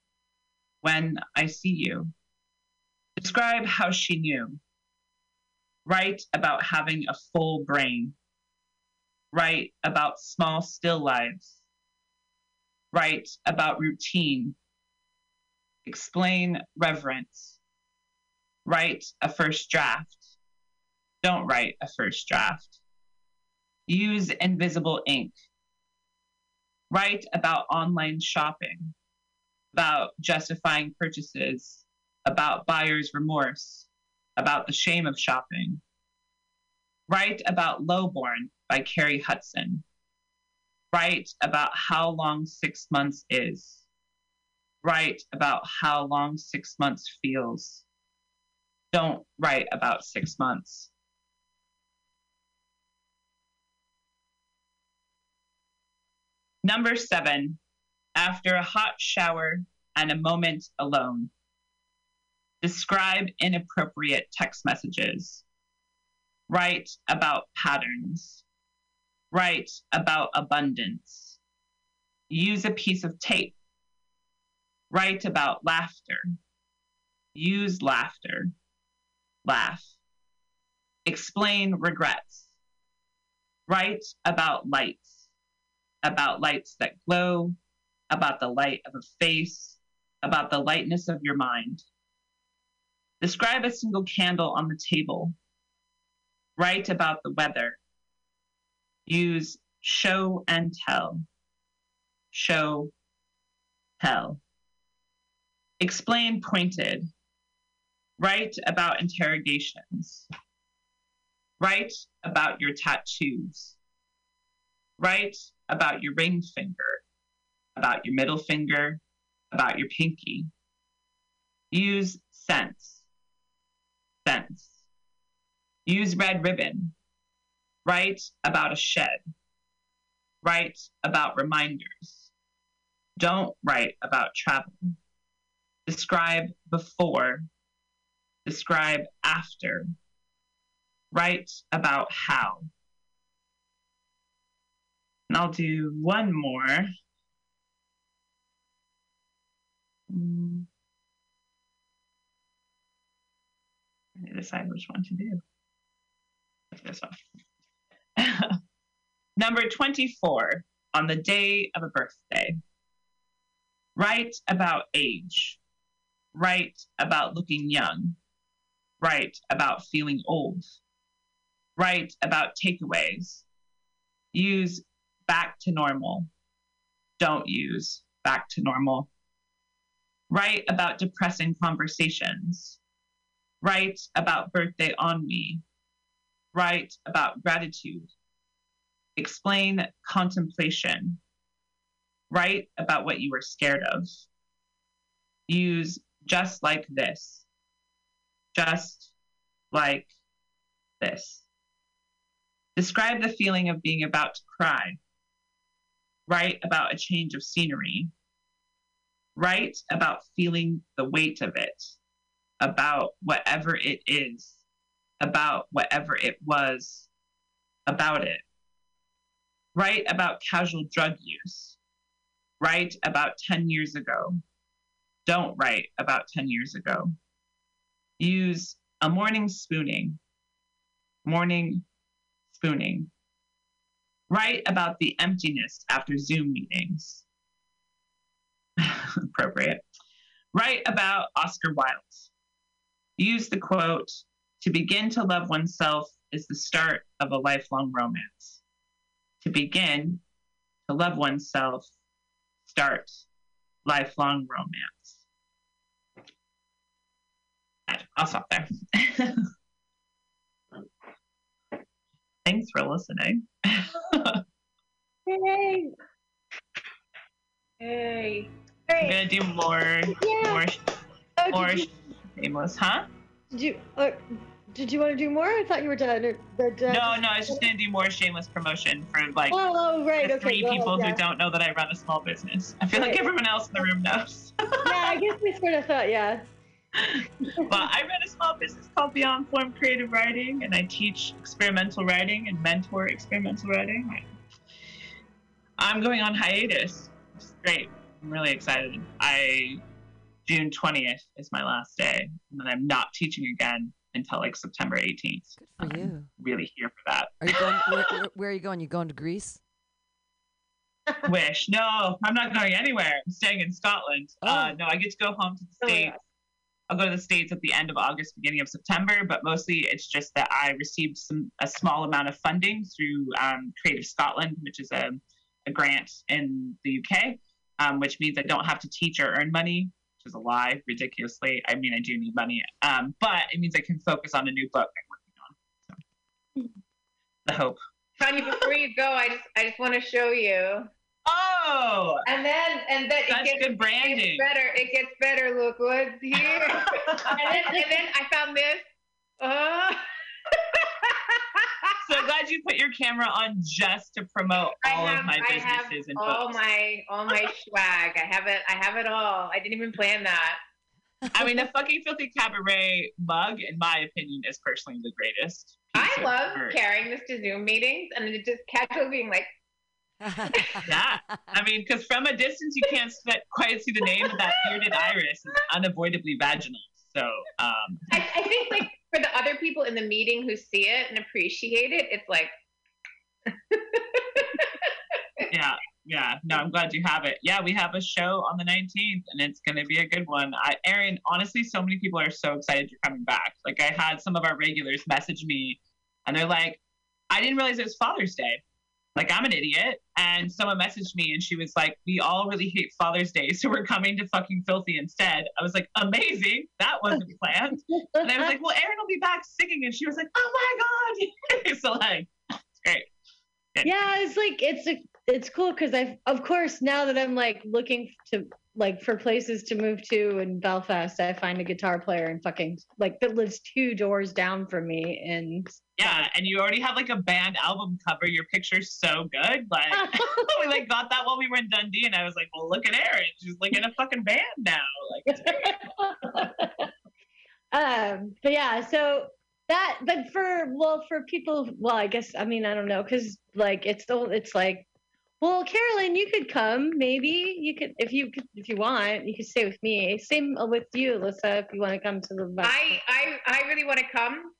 when I see you. Describe how she knew. Write about having a full brain. Write about small, still lives. Write about routine. Explain reverence. Write a first draft. Don't write a first draft. Use invisible ink. Write about online shopping, about justifying purchases, about buyer's remorse, about the shame of shopping. Write about Lowborn by Kerry Hudson. Write about how long six months is. Write about how long six months feels. Don't write about six months. Number seven, after a hot shower and a moment alone. Describe inappropriate text messages. Write about patterns. Write about abundance. Use a piece of tape. Write about laughter. Use laughter. Laugh. Explain regrets. Write about lights. About lights that glow. About the light of a face. About the lightness of your mind. Describe a single candle on the table. Write about the weather. Use show and tell. show, tell. Explain pointed. Write about interrogations. Write about your tattoos. Write about your ring finger, about your middle finger, about your pinky. Use sense. Sense. Use red ribbon. Write about a shed. Write about reminders. Don't write about travel. Describe before. Describe after. Write about how. And I'll do one more. Mm. I need to decide which one to do. This one. Number 24, on the day of a birthday. Write about age. Write about looking young. Write about feeling old. Write about takeaways. Use back to normal. Don't use back to normal. Write about depressing conversations. Write about birthday on me. Write about gratitude. Explain contemplation. Write about what you were scared of. Use just like this. Just like this. Describe the feeling of being about to cry. Write about a change of scenery. Write about feeling the weight of it, about whatever it is, about whatever it was, about it. Write about casual drug use. Write about 10 years ago. Don't write about 10 years ago. Use a morning spooning. Morning spooning. Write about the emptiness after Zoom meetings. Appropriate. Write about Oscar Wilde. Use the quote To begin to love oneself is the start of a lifelong romance. To begin to love oneself starts lifelong romance. I'll stop there. Thanks for listening. Yay! Hey. I'm Great. gonna do more, Yeah. more, Oh, more shameless, huh? did you uh, did you want to do more? I thought you were done. Or, but, uh, No, no, I was just gonna do more shameless promotion for like Oh, right. Okay. three people yeah. who don't know that I run a small business. I feel like everyone else in the room knows. yeah, I guess we sort of thought, yeah. well, I run a small business called Beyond Form Creative Writing, and I teach experimental writing and mentor experimental writing. I'm going on hiatus. It's great. I'm really excited. I June 20th is my last day, and then I'm not teaching again until like September 18th. Good for I'm you. really here for that. Are you going? Where, where, where are you going? You going to Greece? Wish. No, I'm not going anywhere. I'm staying in Scotland. Uh, Oh. no, I get to go home to the Oh, States. I'll go to the States at the end of August, beginning of September, but mostly it's just that I received some a small amount of funding through um, Creative Scotland, which is a, a grant in the UK, um, which means I don't have to teach or earn money, which is a lie, ridiculously. I mean, I do need money, um, but it means I can focus on a new book I'm working on. So, the hope. Tanya, before you go, I just I just want to show you. Oh, And then and then That's it gets, good it branding. gets better. It gets better. Look what's here. and, then, and then I found this. Oh. So glad you put your camera on just to promote all have, of my I businesses and all books. my all my swag. I have it. I have it all. I didn't even plan that. I mean, the fucking filthy cabaret mug, in my opinion, is personally the greatest. I love carrying this to Zoom meetings and it just casual being like, Yeah, I mean, because from a distance you can't quite see the name, of that bearded iris is unavoidably vaginal. So, um, I, I think like for the other people in the meeting who see it and appreciate it, it's like yeah, yeah. No, I'm glad you have it. Yeah, we have a show on the 19th, and it's going to be a good one. I, Erin, honestly, so many people are so excited you're coming back. Like, I had some of our regulars message me, and they're like, "I didn't realize it was Father's Day." Like I'm an idiot. And someone messaged me and she was like, We all really hate Father's Day, so we're coming to fucking filthy instead. I was like, Amazing. That wasn't planned. And I was like, Well, Erin will be back singing. And she was like, Oh my God. so like it's great. yeah it's like it's a, it's cool because i of course now that i'm like looking to like for places to move to in belfast i find a guitar player and fucking like that lives two doors down from me and Yeah, and you already have like a band album cover. Your picture's so good. Like we like got that while we were in Dundee, and I was like, "Well, look at Erin. She's like in a fucking band now." Like, um but yeah so that but for well for people well i guess i mean i don't know because like it's still it's like well carolyn you could come maybe you could if you if you want you could stay with me same with you alyssa if you want to come to the I, I, I really want to come.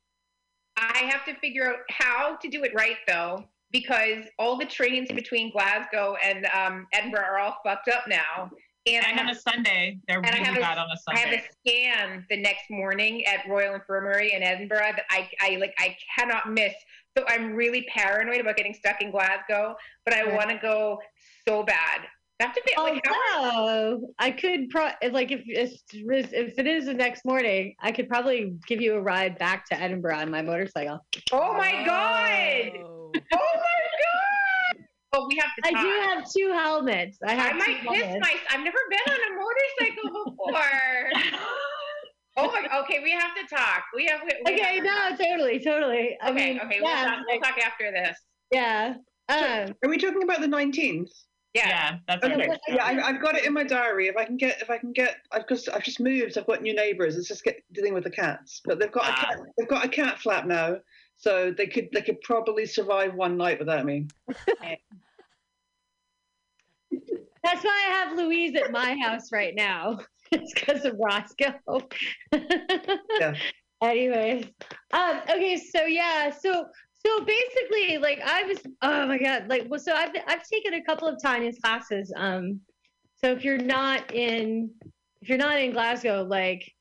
I have to figure out how to do it right though, because all the trains between Glasgow and um, Edinburgh are all fucked up now. And I and on have, a Sunday, they're and I really have a- bad on a I have a scan the next morning at Royal Infirmary in Edinburgh that I, I like I cannot miss. So I'm really paranoid about getting stuck in Glasgow, but I Right. want to go so bad. I have to be like how Although I could pro like if if if it is the next morning, I could probably give you a ride back to Edinburgh on my motorcycle. Oh my god! Oh. Oh my god! Oh, we have to I do have two helmets. I I have two might piss helmets. my. I've never been on a motorcycle before. Oh my. Okay, we have to talk. We have. We, we Okay, have no, totally, totally. I Okay, mean, okay. yeah, We'll, talk, we'll talk after this. yeah. Um, Are we talking about the 19th? Yeah. yeah, that's our Okay. next Yeah. I, I've got it in my diary. If I can get, if I can get, I've just, I've just moved. I've got new neighbours. It's just get, dealing with the cats. But they've got, a Ah. cat, they've got a cat flap now, so they could, they could probably survive one night without me. that's why I have Louise at my house right now. it's because of Roscoe. Yeah. Anyways, um, okay, so yeah, so so basically, like I was, oh my god, like well, so I've I've taken a couple of Tanya's classes. Um, so if you're not in, if you're not in Glasgow, like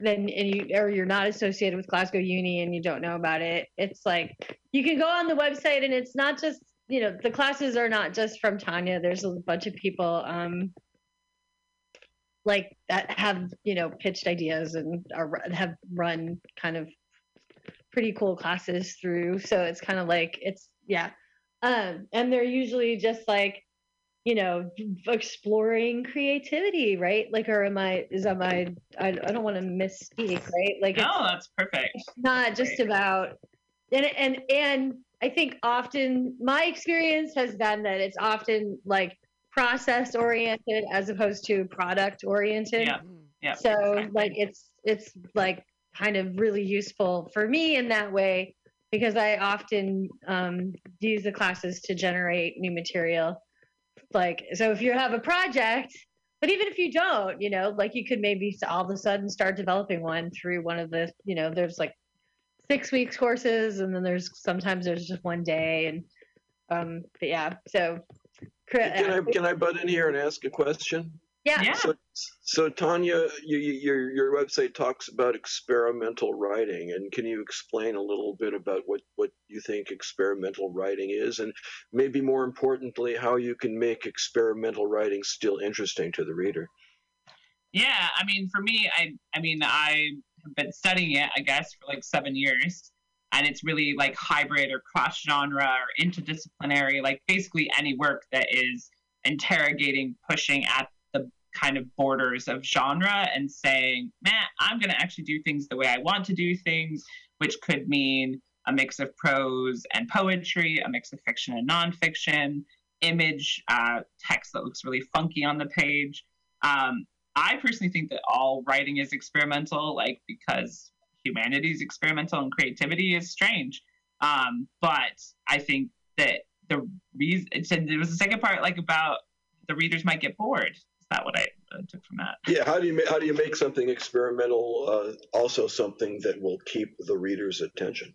then and you or you're not associated with Glasgow Uni and you don't know about it, it's like you can go on the website and it's not just you know the classes are not just from Tanya. There's a bunch of people um like that have you know pitched ideas and are, have run kind of pretty cool classes through. So it's kind of like it's yeah, um, and they're usually just like you know exploring creativity, right? Like, or am I is am I I, I don't want to misspeak, right? Like it's No, that's perfect. not just about and and and I think often my experience has been that it's often like process oriented as opposed to product oriented. Yeah. Yeah. So exactly. like it's it's like kind of really useful for me in that way because I often um, use the classes to generate new material. Like so, if you have a project, but even if you don't, you know, like you could maybe all of a sudden start developing one through one of the, you know, there's like six weeks courses, and then there's sometimes there's just one day, and um, but yeah, so. Cr- Can I can I butt in here and ask a question? yeah, Yeah. So, so Tanya, you, you, your your website talks about experimental writing, and can you explain a little bit about what what you think experimental writing is, and maybe more importantly, how you can make experimental writing still interesting to the reader? Yeah, I mean, for me, I, I mean, I have been studying it, I guess, for like seven years, and it's really like hybrid or cross genre or interdisciplinary, like basically any work that is interrogating, pushing at the kind of borders of genre and saying, man, I'm going to actually do things the way I want to do things, which could mean a mix of prose and poetry, a mix of fiction and nonfiction, image, uh, text that looks really funky on the page. Um, I personally think that all writing is experimental, like because humanity is experimental and creativity is strange. Um, but I think that the reason it said there was a second part like about the readers might get bored. Is that what I uh, took from that? Yeah, how do you ma- how do you make something experimental uh, also something that will keep the reader's attention?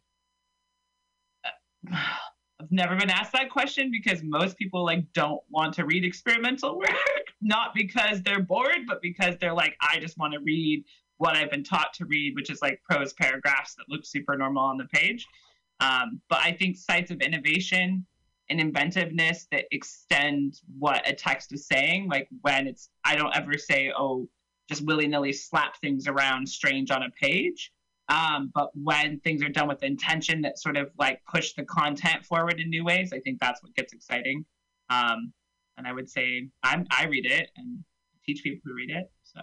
I've never been asked that question because most people like don't want to read experimental work, not because they're bored, but because they're like, I just want to read what I've been taught to read, which is like prose paragraphs that look super normal on the page. Um, but I think sites of innovation and inventiveness that extend what a text is saying. Like when it's, I don't ever say, oh, just willy nilly slap things around strange on a page. Um, but when things are done with intention that sort of like push the content forward in new ways, I think that's what gets exciting. Um, and I would say I'm, I read it and teach people to read it. So.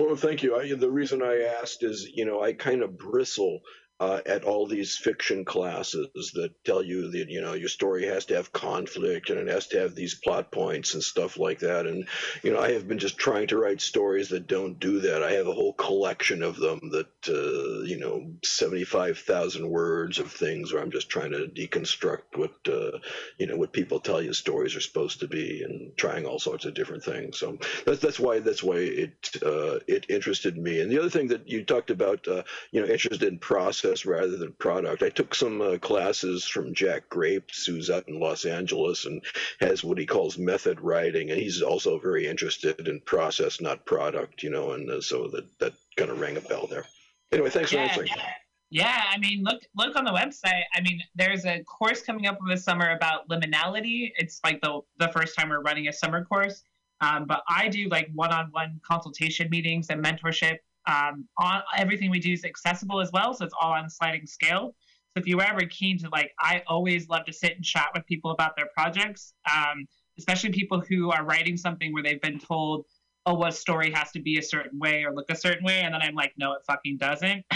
Well, thank you. I, the reason I asked is, you know, I kind of bristle uh, at all these fiction classes that tell you that you know your story has to have conflict and it has to have these plot points and stuff like that. And you know, I have been just trying to write stories that don't do that. I have a whole collection of them that uh, you know, seventy-five thousand words of things where I'm just trying to deconstruct what uh, you know what people tell you stories are supposed to be and trying all sorts of different things. So that's that's why that's why it uh, it interested me. And the other thing that you talked about, uh, you know, interested in process rather than product. I took some uh, classes from Jack Grapes, who's out in Los Angeles and has what he calls method writing, and he's also very interested in process, not product. You know, and uh, so that that kind of rang a bell there. Anyway, thanks for answering. yeah. Yeah, I mean, look look on the website. I mean, there's a course coming up the summer about liminality. It's like the the first time we're running a summer course. Um, but I do like one-on-one consultation meetings and mentorship. Um, on everything we do is accessible as well, so it's all on a sliding scale. So if you were ever keen to like, I always love to sit and chat with people about their projects, um, especially people who are writing something where they've been told, oh, what story has to be a certain way or look a certain way, and then I'm like, no, it fucking doesn't.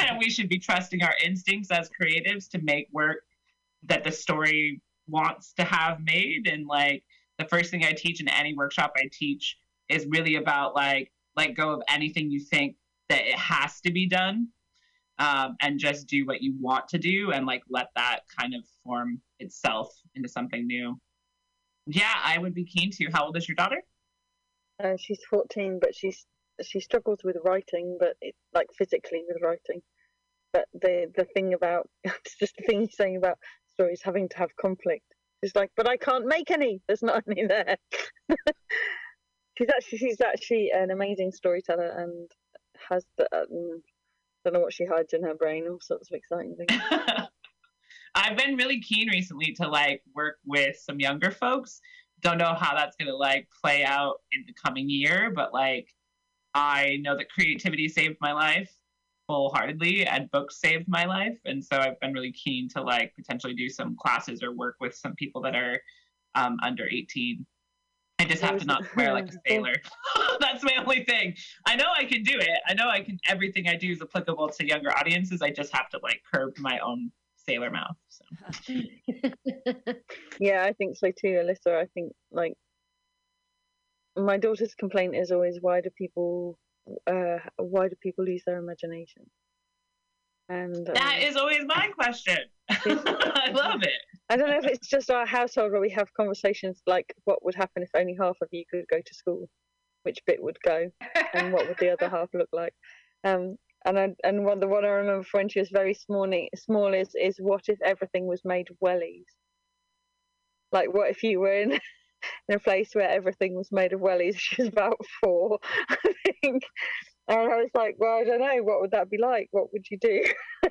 and we should be trusting our instincts as creatives to make work that the story wants to have made. And like the first thing I teach in any workshop I teach is really about like let go of anything you think that it has to be done um, and just do what you want to do and like let that kind of form itself into something new. Yeah, I would be keen to. How old is your daughter? Uh, she's 14, but she's she struggles with writing, but it, like physically with writing. But the the thing about it's just the thing you're saying about stories having to have conflict. She's like, but I can't make any. There's not any there. she's actually she's actually an amazing storyteller and has the um, don't know what she hides in her brain. All sorts of exciting things. I've been really keen recently to like work with some younger folks. Don't know how that's gonna like play out in the coming year, but like I know that creativity saved my life wholeheartedly and books saved my life. And so I've been really keen to like potentially do some classes or work with some people that are um, under 18. I just have to not swear like a sailor. That's my only thing. I know I can do it. I know I can. Everything I do is applicable to younger audiences. I just have to like curb my own sailor mouth. So. yeah, I think so too, Alyssa. I think like my daughter's complaint is always why do people uh why do people lose their imagination? And That um, is always my question. I love it. I don't know if it's just our household where we have conversations like what would happen if only half of you could go to school, which bit would go, and what would the other half look like. Um, and I, and one the one I remember when she was very small, small is is what if everything was made wellies? Like what if you were in in a place where everything was made of wellies? She was about four, I think. And I was like, well, I don't know. What would that be like? What would you do?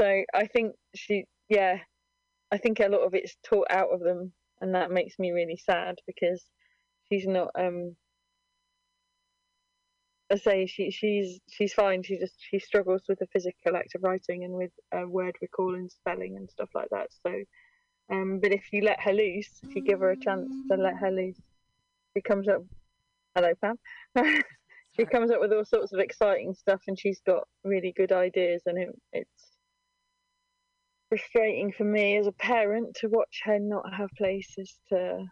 so I think she, yeah, I think a lot of it's taught out of them, and that makes me really sad because she's not. um I say she she's she's fine. She just she struggles with the physical act of writing and with uh, word recall and spelling and stuff like that. So, um, but if you let her loose, if you give her a chance to let her loose, she comes up. Hello, Pam. she comes up with all sorts of exciting stuff, and she's got really good ideas, and it, it's frustrating for me as a parent to watch her not have places to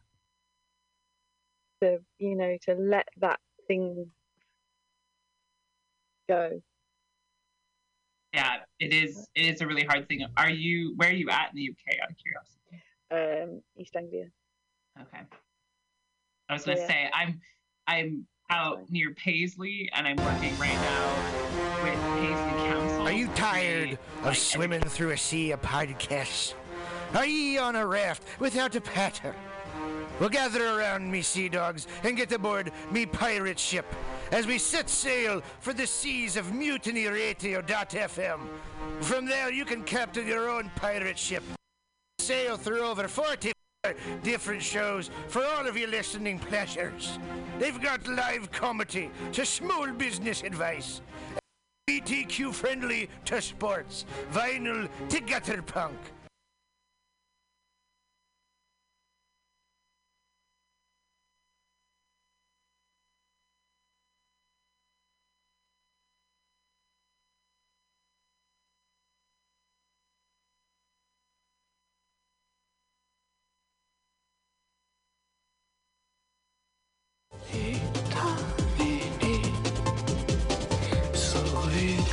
to you know to let that thing go Yeah, it is. It is a really hard thing. Are you? Where are you at in the UK? Out of curiosity. um east anglia Okay. I was gonna Yeah. say I'm I'm out near Paisley and I'm working right now with Paisley Council. Are you tired They, of like, swimming through a sea of podcasts? Are ye on a raft without a paddle? Well, gather around me, sea dogs, and get aboard me pirate ship as we set sail for the seas of Mutiny mutinyradio.fm. From there, you can captain your own pirate ship sail through over 40 different shows for all of your listening pleasures. They've got live comedy to small business advice. BTQ friendly to sports, vinyl to gutter punk.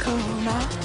Over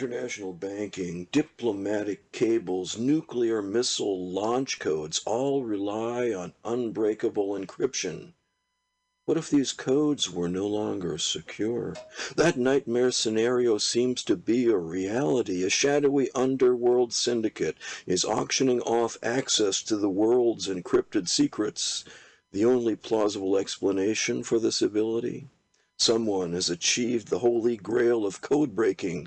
International banking, diplomatic cables, nuclear missile launch codes all rely on unbreakable encryption. What if these codes were no longer secure? That nightmare scenario seems to be a reality. A shadowy underworld syndicate is auctioning off access to the world's encrypted secrets. The only plausible explanation for this ability? Someone has achieved the holy grail of code breaking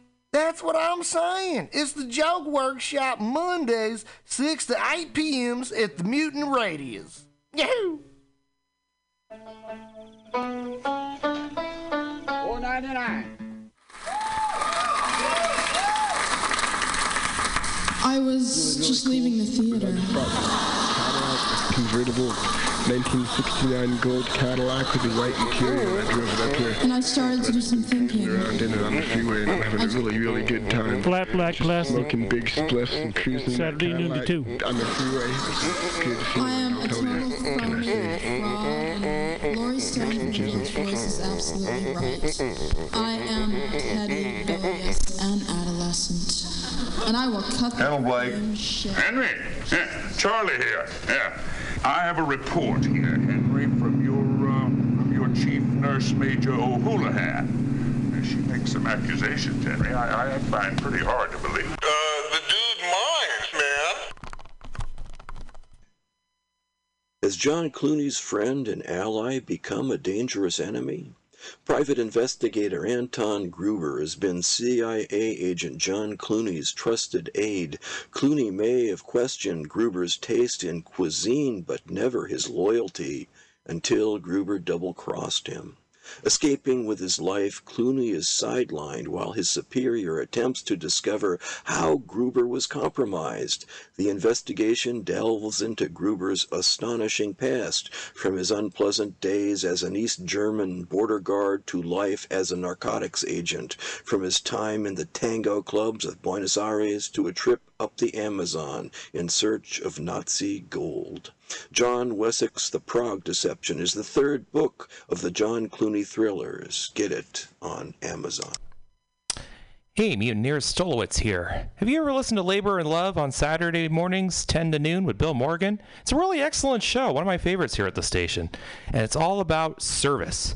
That's what I'm saying. It's the Joke Workshop Mondays, 6 to 8 p.m.s at the Mutant Radius. Yahoo! Four ninety nine. I was just leaving the theater. convertible 1969 gold Cadillac with the white interior. I drove it up here. And I started to do some thinking. Around in it on the freeway, and I'm having a really, really good time. Flat black Just plastic. Smoking big spliffs and cruising. Saturday noon to two. On the freeway. Good I am a feeling, total I'll tell you. phony, fraud, and Stone's voice is absolutely right. I am petty, rebellious, and adolescent. And I will cut the Hello, Blake. damn shit. Henry, yeah, Charlie here. Yeah, I have a report here, Henry, from your uh, from your chief nurse, Major O'Houlihan. she makes some accusations, Henry, I, I find pretty hard to believe. Uh, the dude minds, man. Has John Clooney's friend and ally become a dangerous enemy? Private investigator Anton Gruber has been CIA agent John Clooney's trusted aide. Clooney may have questioned Gruber's taste in cuisine, but never his loyalty until Gruber double crossed him. Escaping with his life, Clooney is sidelined while his superior attempts to discover how Gruber was compromised. The investigation delves into Gruber's astonishing past, from his unpleasant days as an East German border guard to life as a narcotics agent, from his time in the tango clubs of Buenos Aires to a trip up the Amazon in search of Nazi gold. John Wessex' The Prague Deception is the third book of the John Clooney thrillers. Get it on Amazon. Hey, Mutineers Stolowitz here. Have you ever listened to Labor and Love on Saturday mornings, 10 to noon with Bill Morgan? It's a really excellent show, one of my favorites here at the station. And it's all about service.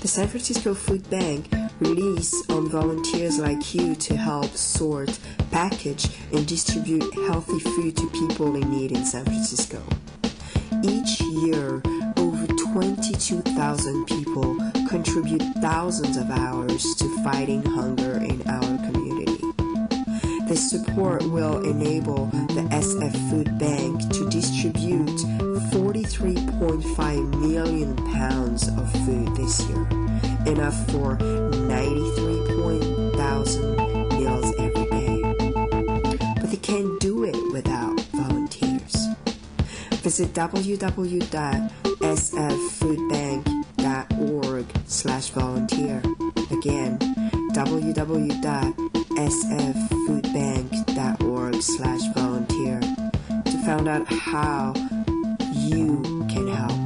The San Francisco Food Bank relies on volunteers like you to help sort, package, and distribute healthy food to people in need in San Francisco. Each year, over 22,000 people contribute thousands of hours to fighting hunger in our community. This support will enable the SF Food Bank to distribute 43.5 million pounds of food this year, enough for 93,000 meals every day. But they can't do it without volunteers. Visit www.sffoodbank.org slash volunteer. Again, www.sffoodbank.org slash volunteer to find out how you can help.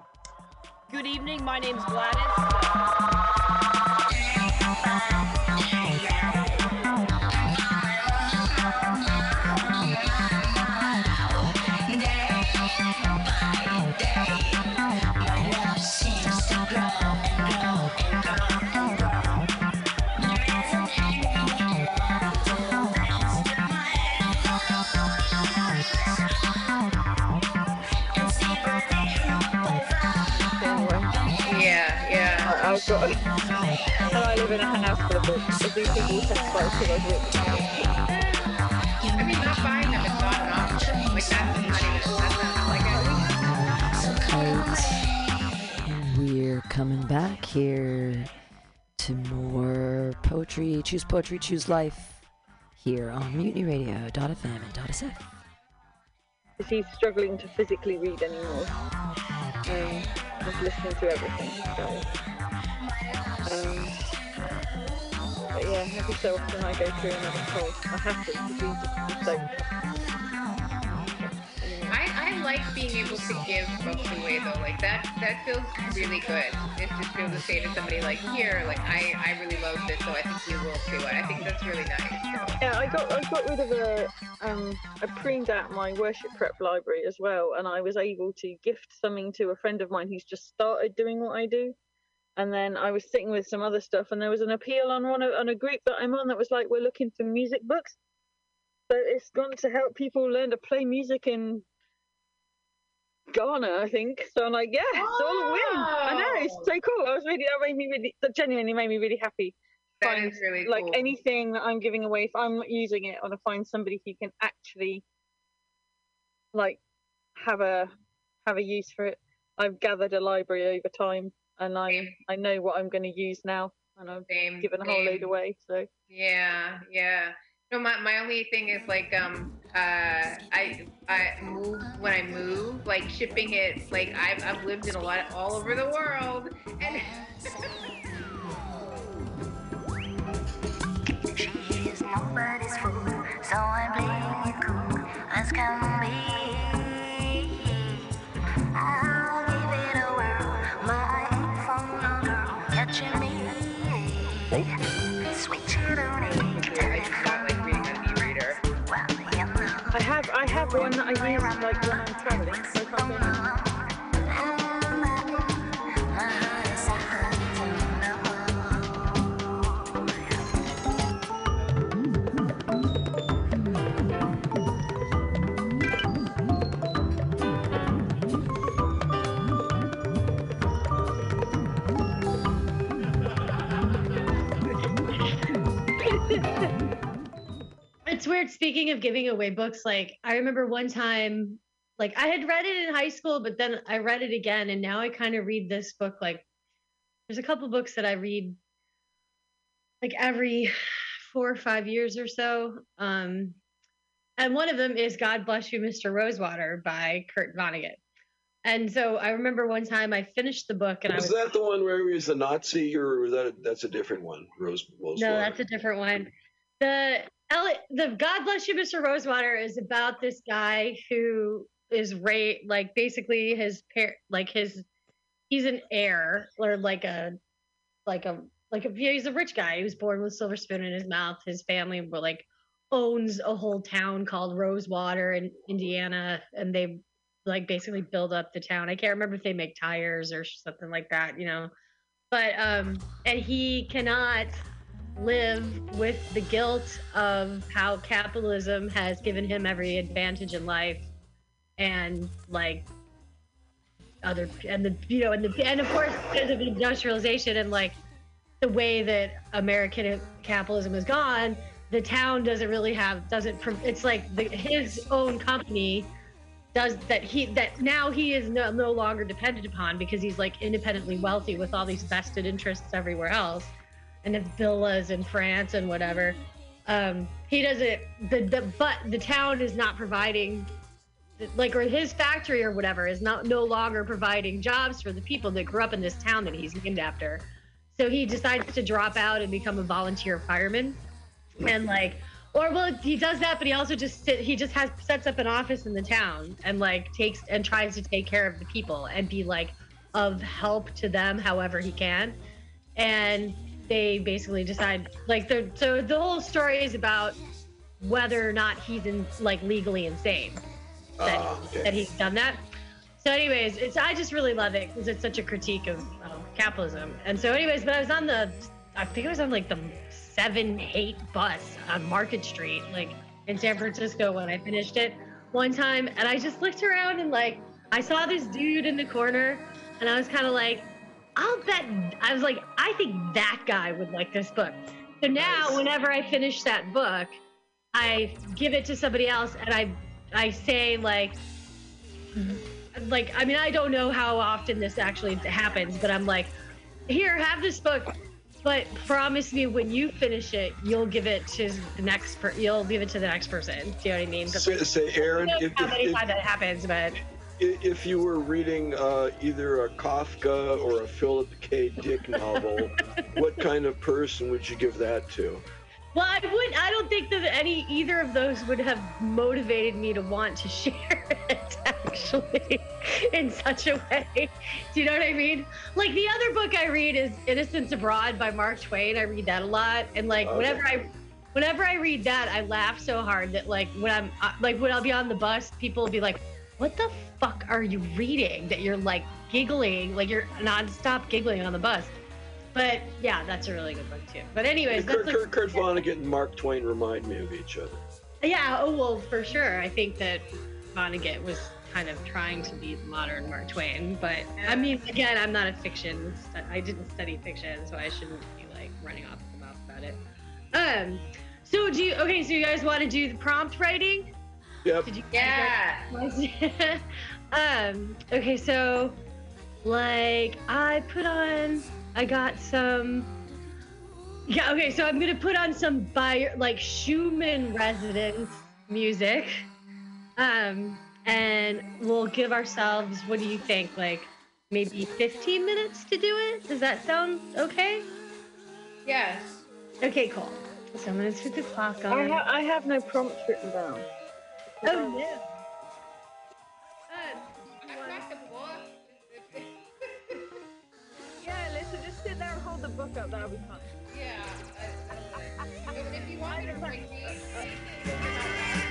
Good evening. My name's Gladys. I've got, and I live in a house full of books. If these people testify to I've written. I mean, not buying them is not an option. Like, that's not even, that's not, like, I, we're coming back here to more poetry. Choose poetry, choose life. Here on mutiny MutinyRadio.fm and .sf. Is he struggling to physically read anymore? Um, just listening to everything. So, um, but yeah, every so often I go through another poll. I have to because he's just so. I, I like being able to give books away though. Like that that feels really good. It just feels to say to somebody like, here, like I, I really love this, so I think you will too. I think that's really nice. So. Yeah, I got I got rid of a um I pruned out my worship prep library as well, and I was able to gift something to a friend of mine who's just started doing what I do. And then I was sitting with some other stuff, and there was an appeal on one of, on a group that I'm on that was like, we're looking for music books. So it's gone to help people learn to play music in Ghana, I think. So I'm like, yeah, it's all a win. I know it's so cool. I was really that made me really that genuinely made me really happy. That Find, is really like cool. anything that I'm giving away, if I'm not using it, I want to find somebody who can actually like have a have a use for it. I've gathered a library over time, and I I know what I'm going to use now, and I've given a whole load away. So Yeah, yeah. No, my, my only thing is like um uh I I move when I move like shipping it like I've I've lived in a lot all over the world and She's nobody's fool, so I'm playing it cool as can be. I have I one that I use like when I'm traveling. So if I'm It's weird. Speaking of giving away books, like I remember one time, like I had read it in high school, but then I read it again, and now I kind of read this book. Like, there's a couple books that I read like every four or five years or so. Um, and one of them is God Bless You, Mr. Rosewater by Kurt Vonnegut. And so I remember one time I finished the book and I Was was that the one where he was a Nazi, or was that a, that's a different one? Rose, Rose No, that's a different one. The the God bless you, Mr. Rosewater is about this guy who is ra- like basically his par- like his he's an heir or like a like a like a yeah, he's a rich guy. He was born with silver spoon in his mouth. His family were like owns a whole town called Rosewater in Indiana, and they like basically build up the town. I can't remember if they make tires or something like that, you know. But um, and he cannot live with the guilt of how capitalism has given him every advantage in life, and like other and the you know and the and of course because of industrialization and like the way that American capitalism has gone, the town doesn't really have doesn't. It's like the, his own company does that. He that now he is no, no longer dependent upon because he's like independently wealthy with all these vested interests everywhere else, and the villas in France and whatever. Um, he doesn't. The the but the town is not providing like or his factory or whatever is not no longer providing jobs for the people that grew up in this town that he's named after. So he decides to drop out and become a volunteer fireman. And like or well he does that but he also just sit, he just has sets up an office in the town and like takes and tries to take care of the people and be like of help to them however he can. And they basically decide like the so the whole story is about whether or not he's in like legally insane that, Ah, okay. that he's done that. So, anyways, it's I just really love it because it's such a critique of um, capitalism. And so, anyways, but I was on the, I think it was on like the seven eight bus on Market Street, like in San Francisco when I finished it one time, and I just looked around and like I saw this dude in the corner, and I was kind of like, I'll bet I was like, I think that guy would like this book. So now, whenever I finish that book, I give it to somebody else, and I I say like like I mean I don't know how often this actually happens, but I'm like, here, have this book, but promise me when you finish it, you'll give it to the next per- you'll give it to the next person. Do you know what I mean? Say, say Erin, I don't know if, how if, many if, times that happens, but if you were reading uh, either a Kafka or a Philip K. Dick novel, what kind of person would you give that to? well, I would I don't think that any either of those would have motivated me to want to share it actually in such a way. Do you know what I mean? Like the other book I read is Innocents Abroad by Mark Twain. I read that a lot, and like Okay. whenever I whenever I read that, I laugh so hard that like when I'm uh, like when I'll be on the bus, people will be like, "What the fuck are you reading?" That you're like giggling, like you're nonstop giggling on the bus. But yeah, that's a really good book too. But anyways, Kurt, like, Kurt, Kurt Vonnegut and Mark Twain remind me of each other. yeah, oh well, for sure. I think that Vonnegut was kind of trying to be the modern Mark Twain, but I mean, again, I'm not a fiction. I didn't study fiction, so I shouldn't be like running off the mouth about it. Um, so do you? Okay, so you guys want to do the prompt writing? Yep. Did you? Yeah. um. Okay, so like I put on. I got some. Yeah. Okay, so I'm gonna put on some by like Schumann resonance music. Um, and we'll give ourselves. What do you think? Like maybe 15 minutes to do it. Does that sound okay? Yes. Okay, cool. So I'm gonna put the clock on. I, ha- I have no prompts written down. Oh no. Yeah, listen, just sit there and hold the book up. That'll be fun. Yeah. if you want me to write When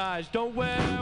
skies. Don't wear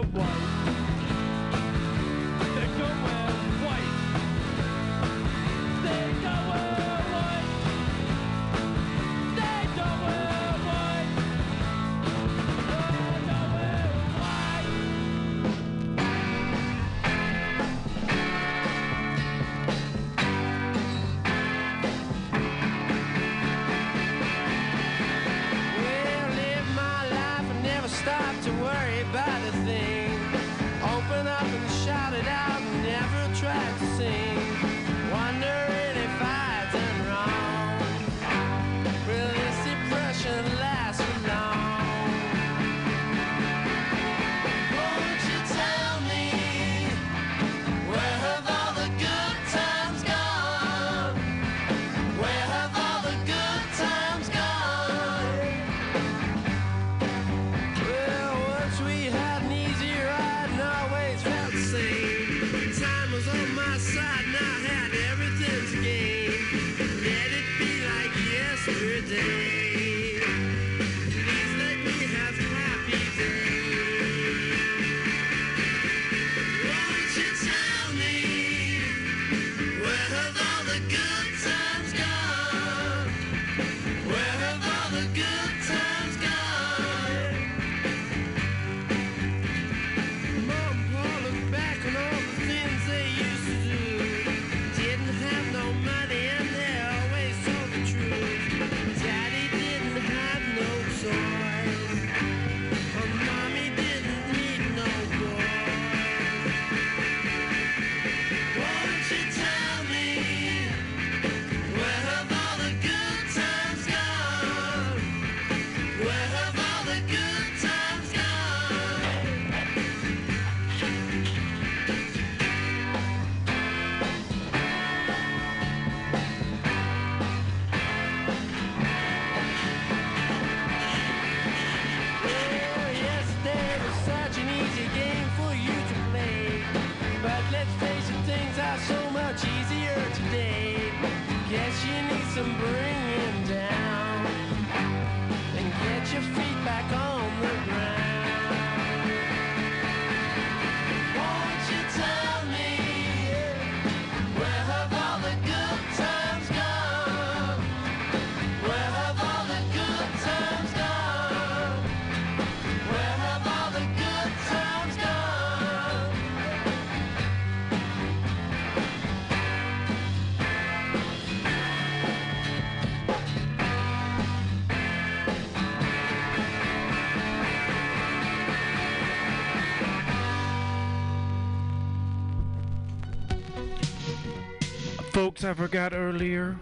I forgot earlier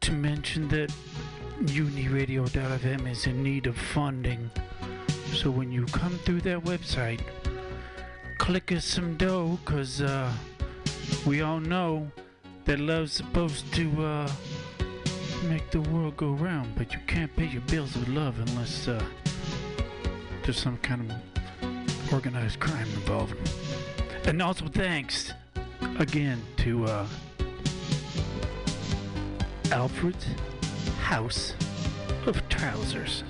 to mention that mutinyradio.fm is in need of funding. So when you come through that website, click us some dough, cause uh, we all know that love's supposed to uh, make the world go round, but you can't pay your bills with love unless uh, there's some kind of organized crime involved. And also thanks again to uh, Alfred's House of Trousers.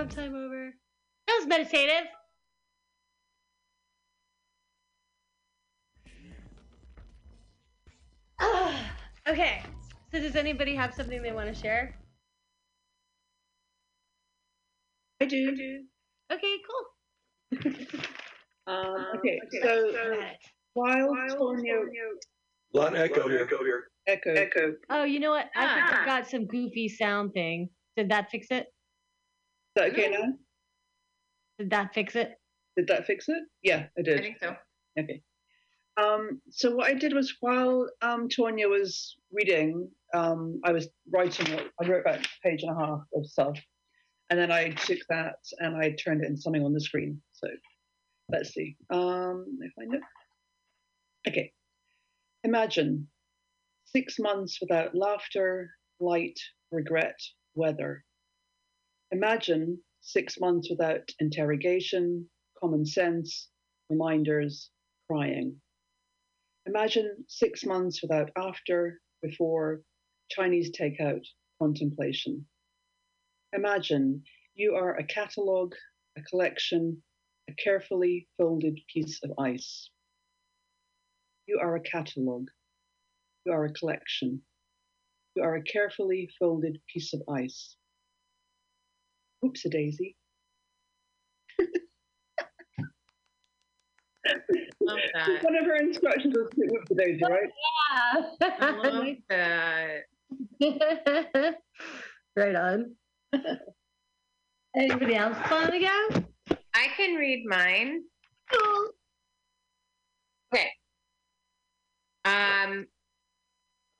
Prompt time over. That was meditative. Ah, okay. So does anybody have something they want to share? I do. Do. Okay, cool. Um, okay, so while Tonya Lot of echo here. echo, here. echo, Echo. Oh, you know what? I think Ah. I've got some goofy sound thing. Did that fix it? Is that okay now? Did that fix it? Did that fix it? Yeah, I did. I think so. Okay. Um, so what I did was while um, Tonya was reading, um, I was writing. I wrote about a page and a half of stuff, and then I took that and I turned it into something on the screen. So let's see um, if I know. Okay. Imagine six months without laughter, light, regret, weather. Imagine six months without interrogation, common sense, reminders, crying. Imagine six months without after, before, Chinese takeout, contemplation. Imagine you are a catalogue, a collection, a carefully folded piece of ice. You are a catalogue, You are a collection. You are a carefully folded piece of ice. Oops, a daisy. One of her instructions was to whoop a daisy, right? Yeah. I love that. right on. Anybody else want to go? I can read mine. Okay. Um,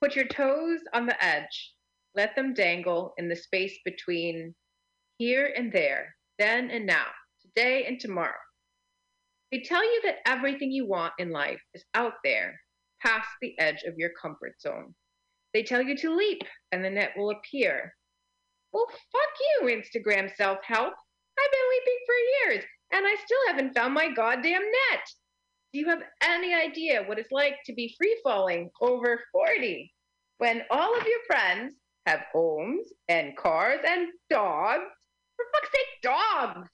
put your toes on the edge. Let them dangle in the space between here and there, then and now, today and tomorrow. They tell you that everything you want in life is out there, past the edge of your comfort zone. They tell you to leap, and the net will appear. Well, fuck you, Instagram self help. I've been leaping for years, and I still haven't found my goddamn net. Do you have any idea what it's like to be free falling over 40 when all of your friends have homes and cars and dogs? For fuck's sake, dogs!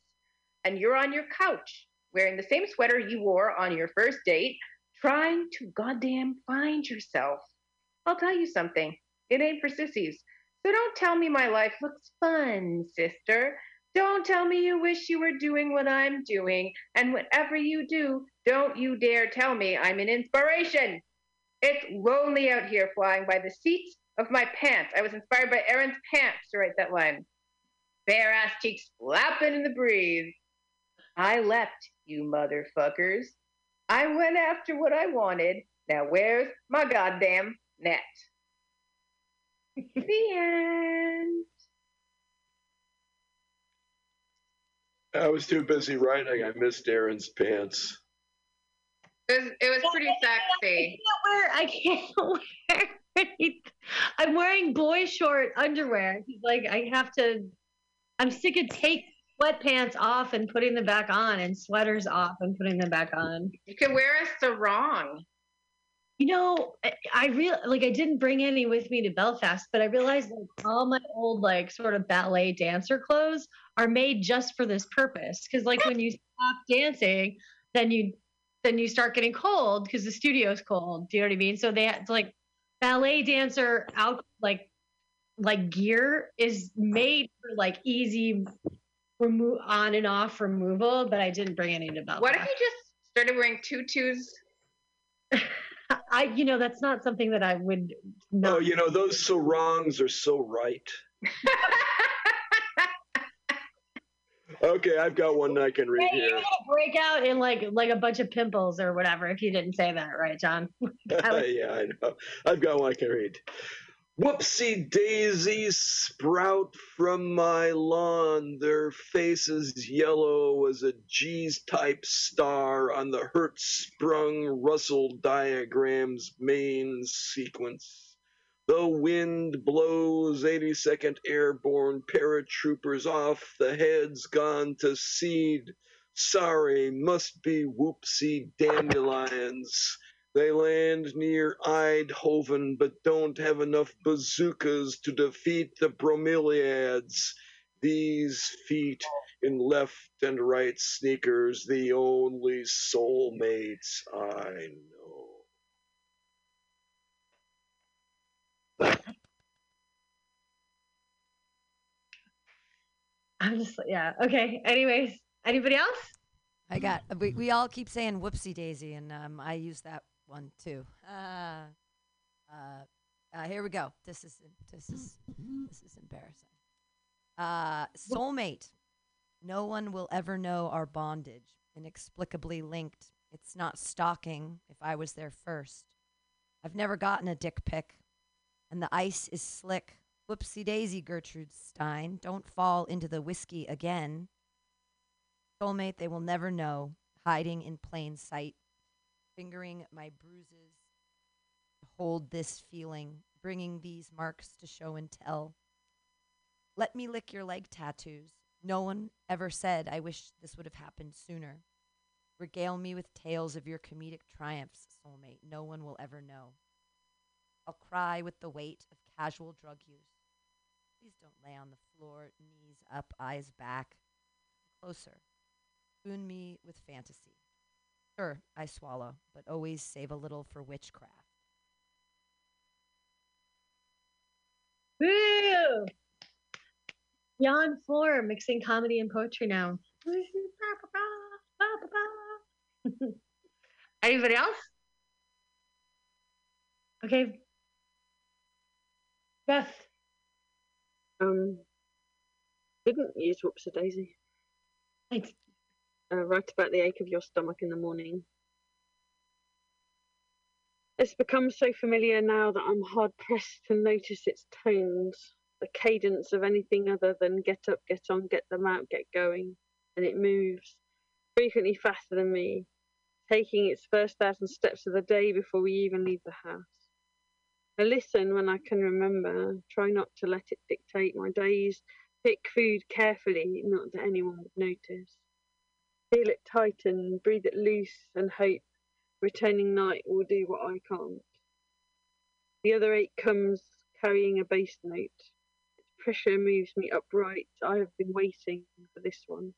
And you're on your couch wearing the same sweater you wore on your first date, trying to goddamn find yourself. I'll tell you something. It ain't for sissies. So don't tell me my life looks fun, sister. Don't tell me you wish you were doing what I'm doing. And whatever you do, don't you dare tell me I'm an inspiration. It's lonely out here flying by the seat of my pants. I was inspired by Erin's pants to write that line. Bare ass cheeks flapping in the breeze. I leapt, you motherfuckers. I went after what I wanted. Now where's my goddamn net? the end. I was too busy writing. I missed Erin's pants. It was, it was pretty sexy. Wear, I can't wear. I'm wearing boy short underwear. Like I have to. I'm sick of taking sweatpants off and putting them back on, and sweaters off and putting them back on. You can wear a sarong. You know, I, I real like I didn't bring any with me to Belfast, but I realized like all my old like sort of ballet dancer clothes are made just for this purpose. Because like when you stop dancing, then you then you start getting cold because the studio's cold. Do you know what I mean? So they had like ballet dancer out like like gear is made for like easy remove on and off removal, but I didn't bring any to Belfast. What if you just started wearing tutus? I you know that's not something that I would Oh, you know, those sarongs are so right. okay, I've got one I can read Hey, you're here. gonna break out in like like a bunch of pimples or whatever if you didn't say that right, John. Was- yeah, I know. I've got one I can read. Whoopsie daisies sprout from my lawn, their faces yellow as a G's type star on the Hertzsprung-Russell diagram's main sequence. The wind blows 82nd Airborne paratroopers off, the heads gone to seed. Sorry, must be whoopsie dandelions. They land near Eindhoven, but don't have enough bazookas to defeat the bromeliads. These feet in left and right sneakers, the only soulmates I know. I'm just yeah. Okay. Anyways, anybody else? I got. We, we all keep saying whoopsie daisy, and um, I use that one two. Uh, uh, uh, here we go. This is this is this is embarrassing. Uh, soulmate. No one will ever know our bondage. Inexplicably linked. It's not stalking. If I was there first, I've never gotten a dick pic, and the ice is slick. Whoopsie daisy, Gertrude Stein. Don't fall into the whiskey again. Soulmate, they will never know, hiding in plain sight, fingering my bruises, hold this feeling, bringing these marks to show and tell. Let me lick your leg tattoos. No one ever said I wish this would have happened sooner. Regale me with tales of your comedic triumphs, soulmate. No one will ever know. I'll cry with the weight of casual drug use. Please don't lay on the floor, knees up, eyes back. Closer. Spoon me with fantasy. Sure, I swallow, but always save a little for witchcraft. Woo! Jan four mixing comedy and poetry now. Anybody else? Okay. Beth. Um, didn't use Whoops a Daisy. Thanks. Uh, about the ache of your stomach in the morning. It's become so familiar now that I'm hard pressed to notice its tones, the cadence of anything other than get up, get on, get them out, get going. And it moves, frequently faster than me, taking its first thousand steps of the day before we even leave the house. I listen when I can remember, try not to let it dictate my days, pick food carefully, not that anyone would notice. Feel it tighten, breathe it loose, and hope returning night will do what I can't. The other eight comes carrying a bass note. Its pressure moves me upright. I have been waiting for this one.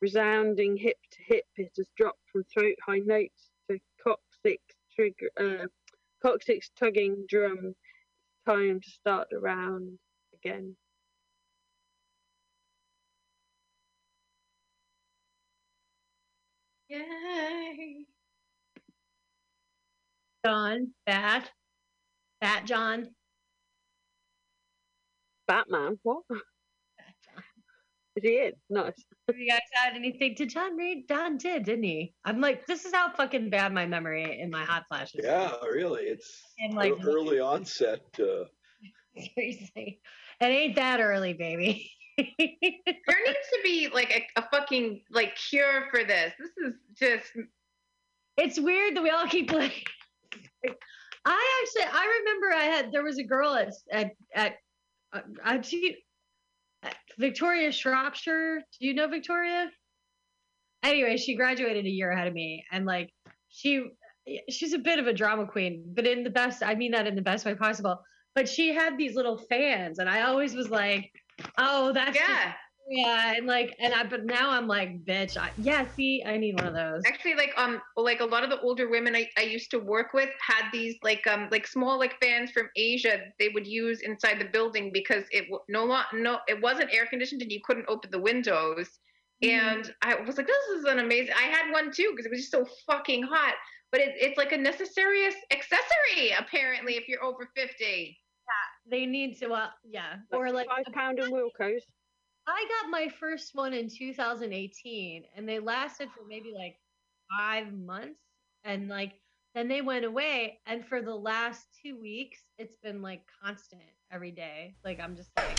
Resounding hip to hip, it has dropped from throat high notes to coccyx trigger, uh, coccyx tugging drum. Time to start the round again. Yay. John, Bat. Bat John. Batman, what? Is he in? Nice. Have you guys had anything to John read? John did, didn't he? I'm like, this is how fucking bad my memory in my hot flashes. is. Yeah, really. It's And like early onset. Uh, seriously. It ain't that early, baby. There needs to be like a, a fucking like cure for this. This is just It's weird that we all keep like. I actually, I remember I had there was a girl at at at uh, at Victoria Shropshire. Do you know Victoria? Anyway, she graduated a year ahead of me, and like she she's a bit of a drama queen, but in the best. I mean that in the best way possible. But she had these little fans, and I always was like, "Oh, that's just- Yeah. yeah." And like, and I but now I'm like, "Bitch, I, yeah, see, I need one of those." actually like um like a lot of the older women I, I used to work with had these like um like small like fans from Asia they would use inside the building because it no no it wasn't air conditioned and you couldn't open the windows and I was like this is an amazing I had one too because it was just so fucking hot but it, it's like a necessary accessory apparently if you're over 50 They need to, well, yeah, or like five pound and Wilko's. I got my first one in 2018, and they lasted for maybe like five months, and like then they went away. And for the last two weeks, it's been like constant every day. Like I'm just like,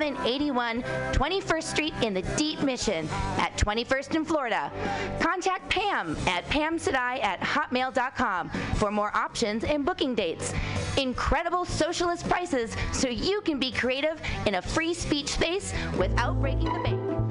2781 21st Street in the Deep Mission at 21st in Florida. Contact Pam at pamsadai at hotmail.com for more options and booking dates. Incredible socialist prices so you can be creative in a free speech space without breaking the bank.